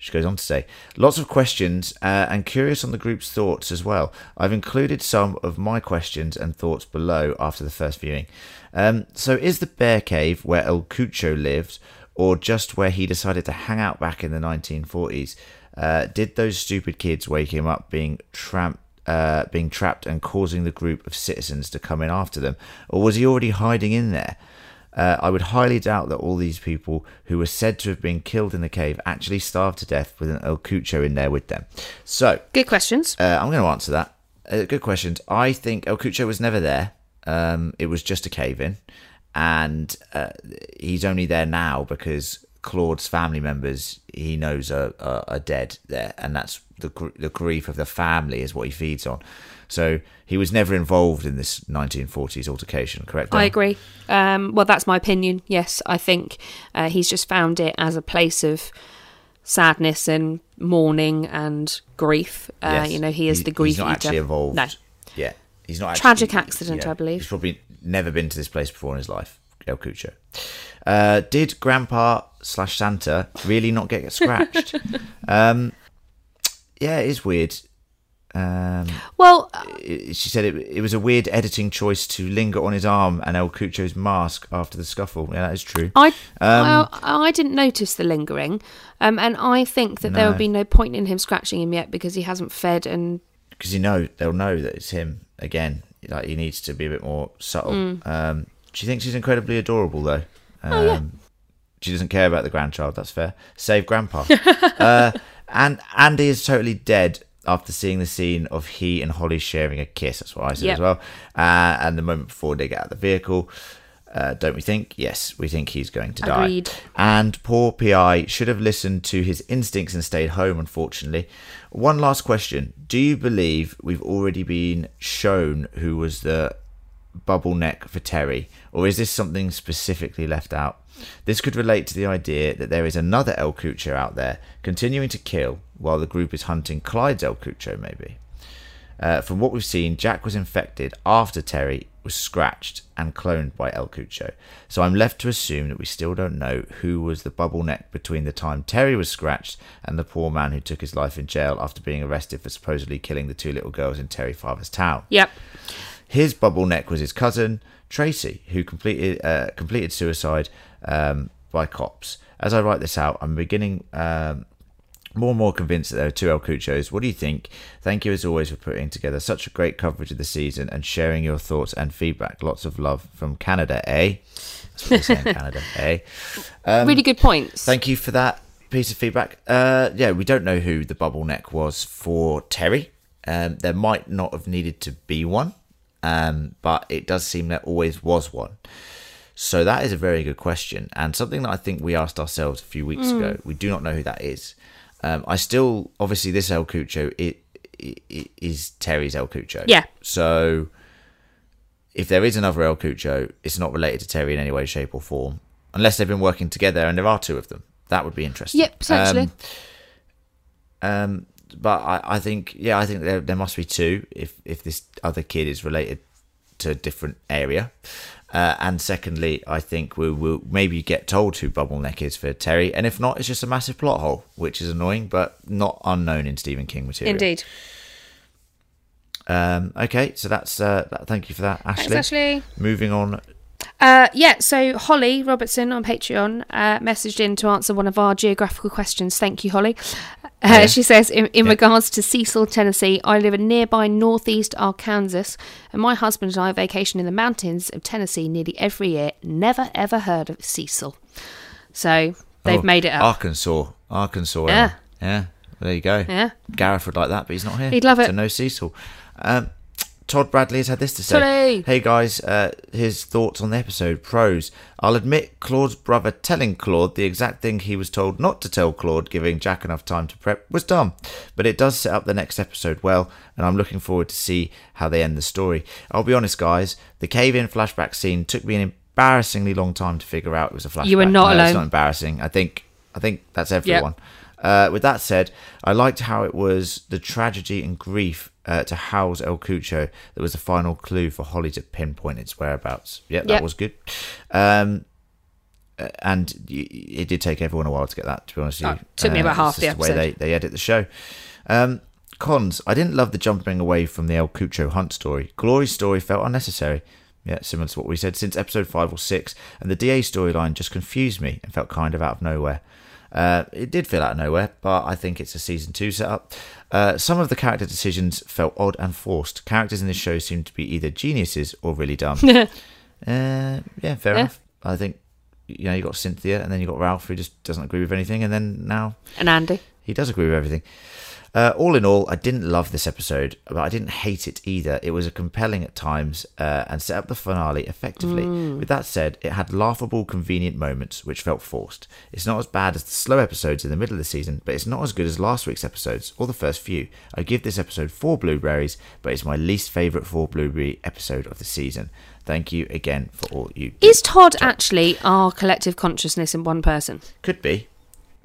Speaker 8: she goes on to say, lots of questions uh, and curious on the group's thoughts as well. I've included some of my questions and thoughts below after the first viewing. Um, so, is the bear cave where El Cucho lived, or just where he decided to hang out back in the 1940s? Uh, did those stupid kids wake him up being trapped? Uh, being trapped and causing the group of citizens to come in after them, or was he already hiding in there? Uh, I would highly doubt that all these people who were said to have been killed in the cave actually starved to death with an El Cucho in there with them. So,
Speaker 7: Good questions.
Speaker 8: uh, I'm going to answer that. Uh, good questions. I think El Cucho was never there. Um, it was just a cave in. And uh, he's only there now because Claude's family members he knows are, are, are dead there. And that's the, gr- the grief of the family is what he feeds on. So he was never involved in this 1940s altercation, correct?
Speaker 7: I agree. Um, well, that's my opinion. Yes, I think uh, he's just found it as a place of sadness and mourning and grief. Uh,
Speaker 8: Yes.
Speaker 7: You know, he is
Speaker 8: He-
Speaker 7: the grief
Speaker 8: He's not
Speaker 7: eater.
Speaker 8: actually involved.
Speaker 7: No.
Speaker 8: Yeah, he's not. Actually,
Speaker 7: Tragic accident. I believe.
Speaker 8: He's probably never been to this place before in his life. El Cucho. Uh, did Grandpa slash Santa really not get scratched? (laughs) um, yeah, it is weird. Um,
Speaker 7: Well,
Speaker 8: she said it, it was a weird editing choice to linger on his arm and El Cucho's mask after the scuffle. Yeah, that is true.
Speaker 7: I
Speaker 8: Um,
Speaker 7: well, I didn't notice the lingering, um, and I think that there
Speaker 8: No.
Speaker 7: would be no point in him scratching him yet because he hasn't fed and
Speaker 8: because you know they'll know that it's him again. Like he needs to be a bit more subtle.
Speaker 7: Mm.
Speaker 8: Um, she thinks he's incredibly adorable though. Um,
Speaker 7: Oh, yeah.
Speaker 8: She doesn't care about the grandchild. That's fair. Save grandpa. (laughs) uh, and Andy is totally dead after seeing the scene of he and Holly sharing a kiss. That's what I said
Speaker 7: Yep.
Speaker 8: as well. Uh, and the moment before they get out of the vehicle. Uh, don't we think? Yes, we think he's going to die. And poor PI should have listened to his instincts and stayed home, unfortunately. One last question. Do you believe we've already been shown who was the bubble neck for Terry, or is this something specifically left out? This could relate to the idea that there is another El Cucho out there continuing to kill while the group is hunting Claude's El Cucho, maybe. Uh, from what we've seen, Jack was infected after Terry was scratched and cloned by El Cucho. So I'm left to assume that we still don't know who was the bubble neck between the time Terry was scratched and the poor man who took his life in jail after being arrested for supposedly killing the two little girls in Terry Father's town.
Speaker 7: Yep.
Speaker 8: His bubble neck was his cousin Tracy, who completed uh, completed suicide um, by cops. As I write this out, I'm beginning um, more and more convinced that there are two El Cuchos. What do you think? Thank you as always for putting together such a great coverage of the season and sharing your thoughts and feedback. Lots of love from Canada, eh? That's what Canada, (laughs) eh? Um,
Speaker 7: really good points.
Speaker 8: Thank you for that piece of feedback. Uh, yeah, we don't know who the bubble neck was for Terry. Um, there might not have needed to be one, um, but it does seem there always was one. So that is a very good question and something that I think we asked ourselves a few weeks
Speaker 7: Mm.
Speaker 8: ago. We do not know who that is. Um, I still, obviously, this El Cucho it, it, it is Terry's El Cucho.
Speaker 7: Yeah.
Speaker 8: So if there is another El Cucho, it's not related to Terry in any way, shape, or form, unless they've been working together and there are two of them. That would be interesting.
Speaker 7: Yep, potentially.
Speaker 8: Um, um, but I, I think, yeah, I think there, there must be two if if this other kid is related to a different area. Uh, and secondly, I think we will maybe get told who Bubbleneck is for Terry, and if not, it's just a massive plot hole, which is annoying, but not unknown in Stephen King material.
Speaker 7: Indeed.
Speaker 8: Um, okay, so that's uh, that, thank you for that, Ashley.
Speaker 7: Thanks, Ashley.
Speaker 8: Moving on.
Speaker 7: Uh, yeah, so Holly Robertson on Patreon uh, messaged in to answer one of our geographical questions. Thank you, Holly. Uh,
Speaker 8: Yeah.
Speaker 7: She says, in, in
Speaker 8: Yeah.
Speaker 7: regards to Cecil, Tennessee, I live in nearby northeast Arkansas, and my husband and I vacation in the mountains of Tennessee nearly every year. Never ever heard of Cecil. So they've
Speaker 8: Oh,
Speaker 7: made it up.
Speaker 8: Arkansas, Arkansas.
Speaker 7: Yeah.
Speaker 8: yeah. There you go.
Speaker 7: Yeah.
Speaker 8: Gareth would like that, but he's not here.
Speaker 7: He'd love it.
Speaker 8: So no Cecil. Um, Todd Bradley has had this to say.
Speaker 7: Toddy.
Speaker 8: Hey guys, uh, his thoughts on the episode. Pros. I'll admit Claude's brother telling Claude the exact thing he was told not to tell Claude, giving Jack enough time to prep, was dumb. But it does set up the next episode well, and I'm looking forward to see how they end the story. I'll be honest, guys, the cave-in flashback scene took me an embarrassingly long time to figure out it was a flashback.
Speaker 7: You were not
Speaker 8: No, It's not embarrassing. I think I think that's everyone. Uh, with that said, I liked how it was the tragedy and grief uh, to Hal's El Cucho that was the final clue for Holly to pinpoint its whereabouts. Yeah, that
Speaker 7: Yep.
Speaker 8: was good. Um, uh, and it did take everyone a while to get that. To be honest with
Speaker 7: Oh,
Speaker 8: you,
Speaker 7: took me about
Speaker 8: it's
Speaker 7: half the
Speaker 8: just way they, they edit the show. Um, cons. I didn't love the jumping away from the El Cucho hunt story. Glory's story felt unnecessary. Yeah, similar to what we said since episode five or six, and the DA storyline just confused me and felt kind of out of nowhere. Uh, it did feel out of nowhere, but I think it's a season two setup. Uh, some of the character decisions felt odd and forced. Characters in this show seem to be either geniuses or really dumb. (laughs) uh, yeah, fair
Speaker 7: Yeah.
Speaker 8: enough. I think you know you got Cynthia, and then you got Ralph, who just doesn't agree with anything, and then now
Speaker 7: And Andy.
Speaker 8: he does agree with everything. Uh, all in all, I didn't love this episode, but I didn't hate it either. It was compelling at times uh, and set up the finale effectively.
Speaker 7: Mm.
Speaker 8: With that said, it had laughable, convenient moments which felt forced. It's not as bad as the slow episodes in the middle of the season, but it's not as good as last week's episodes or the first few. I give this episode four blueberries, but it's my least favourite four blueberry episode of the season. Thank you again for all you.
Speaker 7: Is Todd actually our collective consciousness in one person?
Speaker 8: Could be.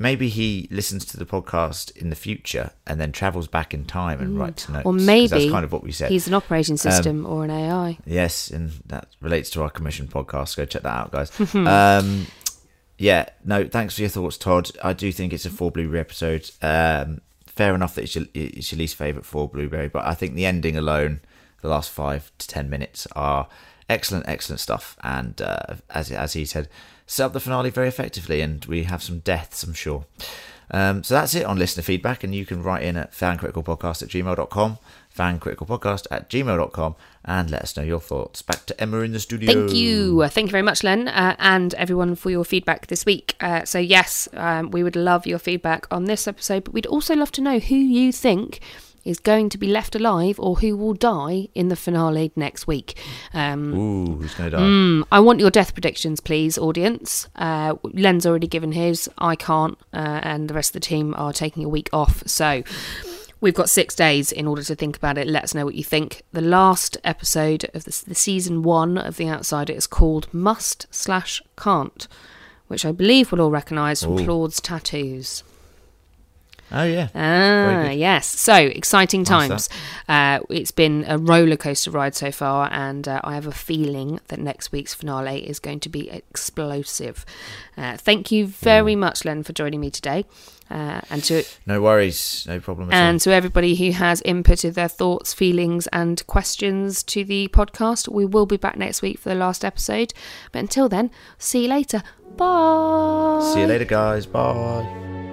Speaker 8: Maybe he listens to the podcast in the future and then travels back in time and writes notes.
Speaker 7: Or maybe
Speaker 8: that's kind of what we said.
Speaker 7: he's an operating system or an AI.
Speaker 8: Yes, and that relates to our commission podcast. Go check that out, guys. (laughs) um, yeah, no, thanks for your thoughts, Todd. I do think it's a four blueberry episode. Um, fair enough that it's your, it's your least favourite four blueberry, but I think the ending alone, the last five to ten minutes, are excellent, excellent stuff. And uh, as as he said, set up the finale very effectively, and we have some deaths, I'm sure. Um, so that's it on listener feedback, and you can write in at fancriticalpodcast at gmail.com, fancriticalpodcast at gmail.com, and let us know your thoughts. Back to Emma in the studio.
Speaker 7: Thank you. Thank you very much, Len, uh, and everyone for your feedback this week. Uh, so, yes, um, we would love your feedback on this episode, but we'd also love to know who you think is going to be left alive or who will die in the finale next week. Um,
Speaker 8: Ooh, who's going to die?
Speaker 7: Mm, I want your death predictions, please, audience. Uh, Len's already given his. I can't, uh, and the rest of the team are taking a week off. So we've got six days in order to think about it. Let us know what you think. The last episode of the, the season one of The Outsider is called Must slash Can't, which I believe we'll all recognise from
Speaker 8: Ooh.
Speaker 7: Claude's tattoos.
Speaker 8: Oh yeah.
Speaker 7: Ah, yes. So exciting
Speaker 8: Nice
Speaker 7: times. Uh, it's been a roller coaster ride so far, and uh, I have a feeling that next week's finale is going to be explosive. Uh, thank you very much, Len, for joining me today, uh, and to
Speaker 8: No worries. No problem at
Speaker 7: and to everybody who has inputted their thoughts, feelings, and questions to the podcast. We will be back next week for the last episode. But until then, see you later. Bye.
Speaker 8: See you later, guys. Bye.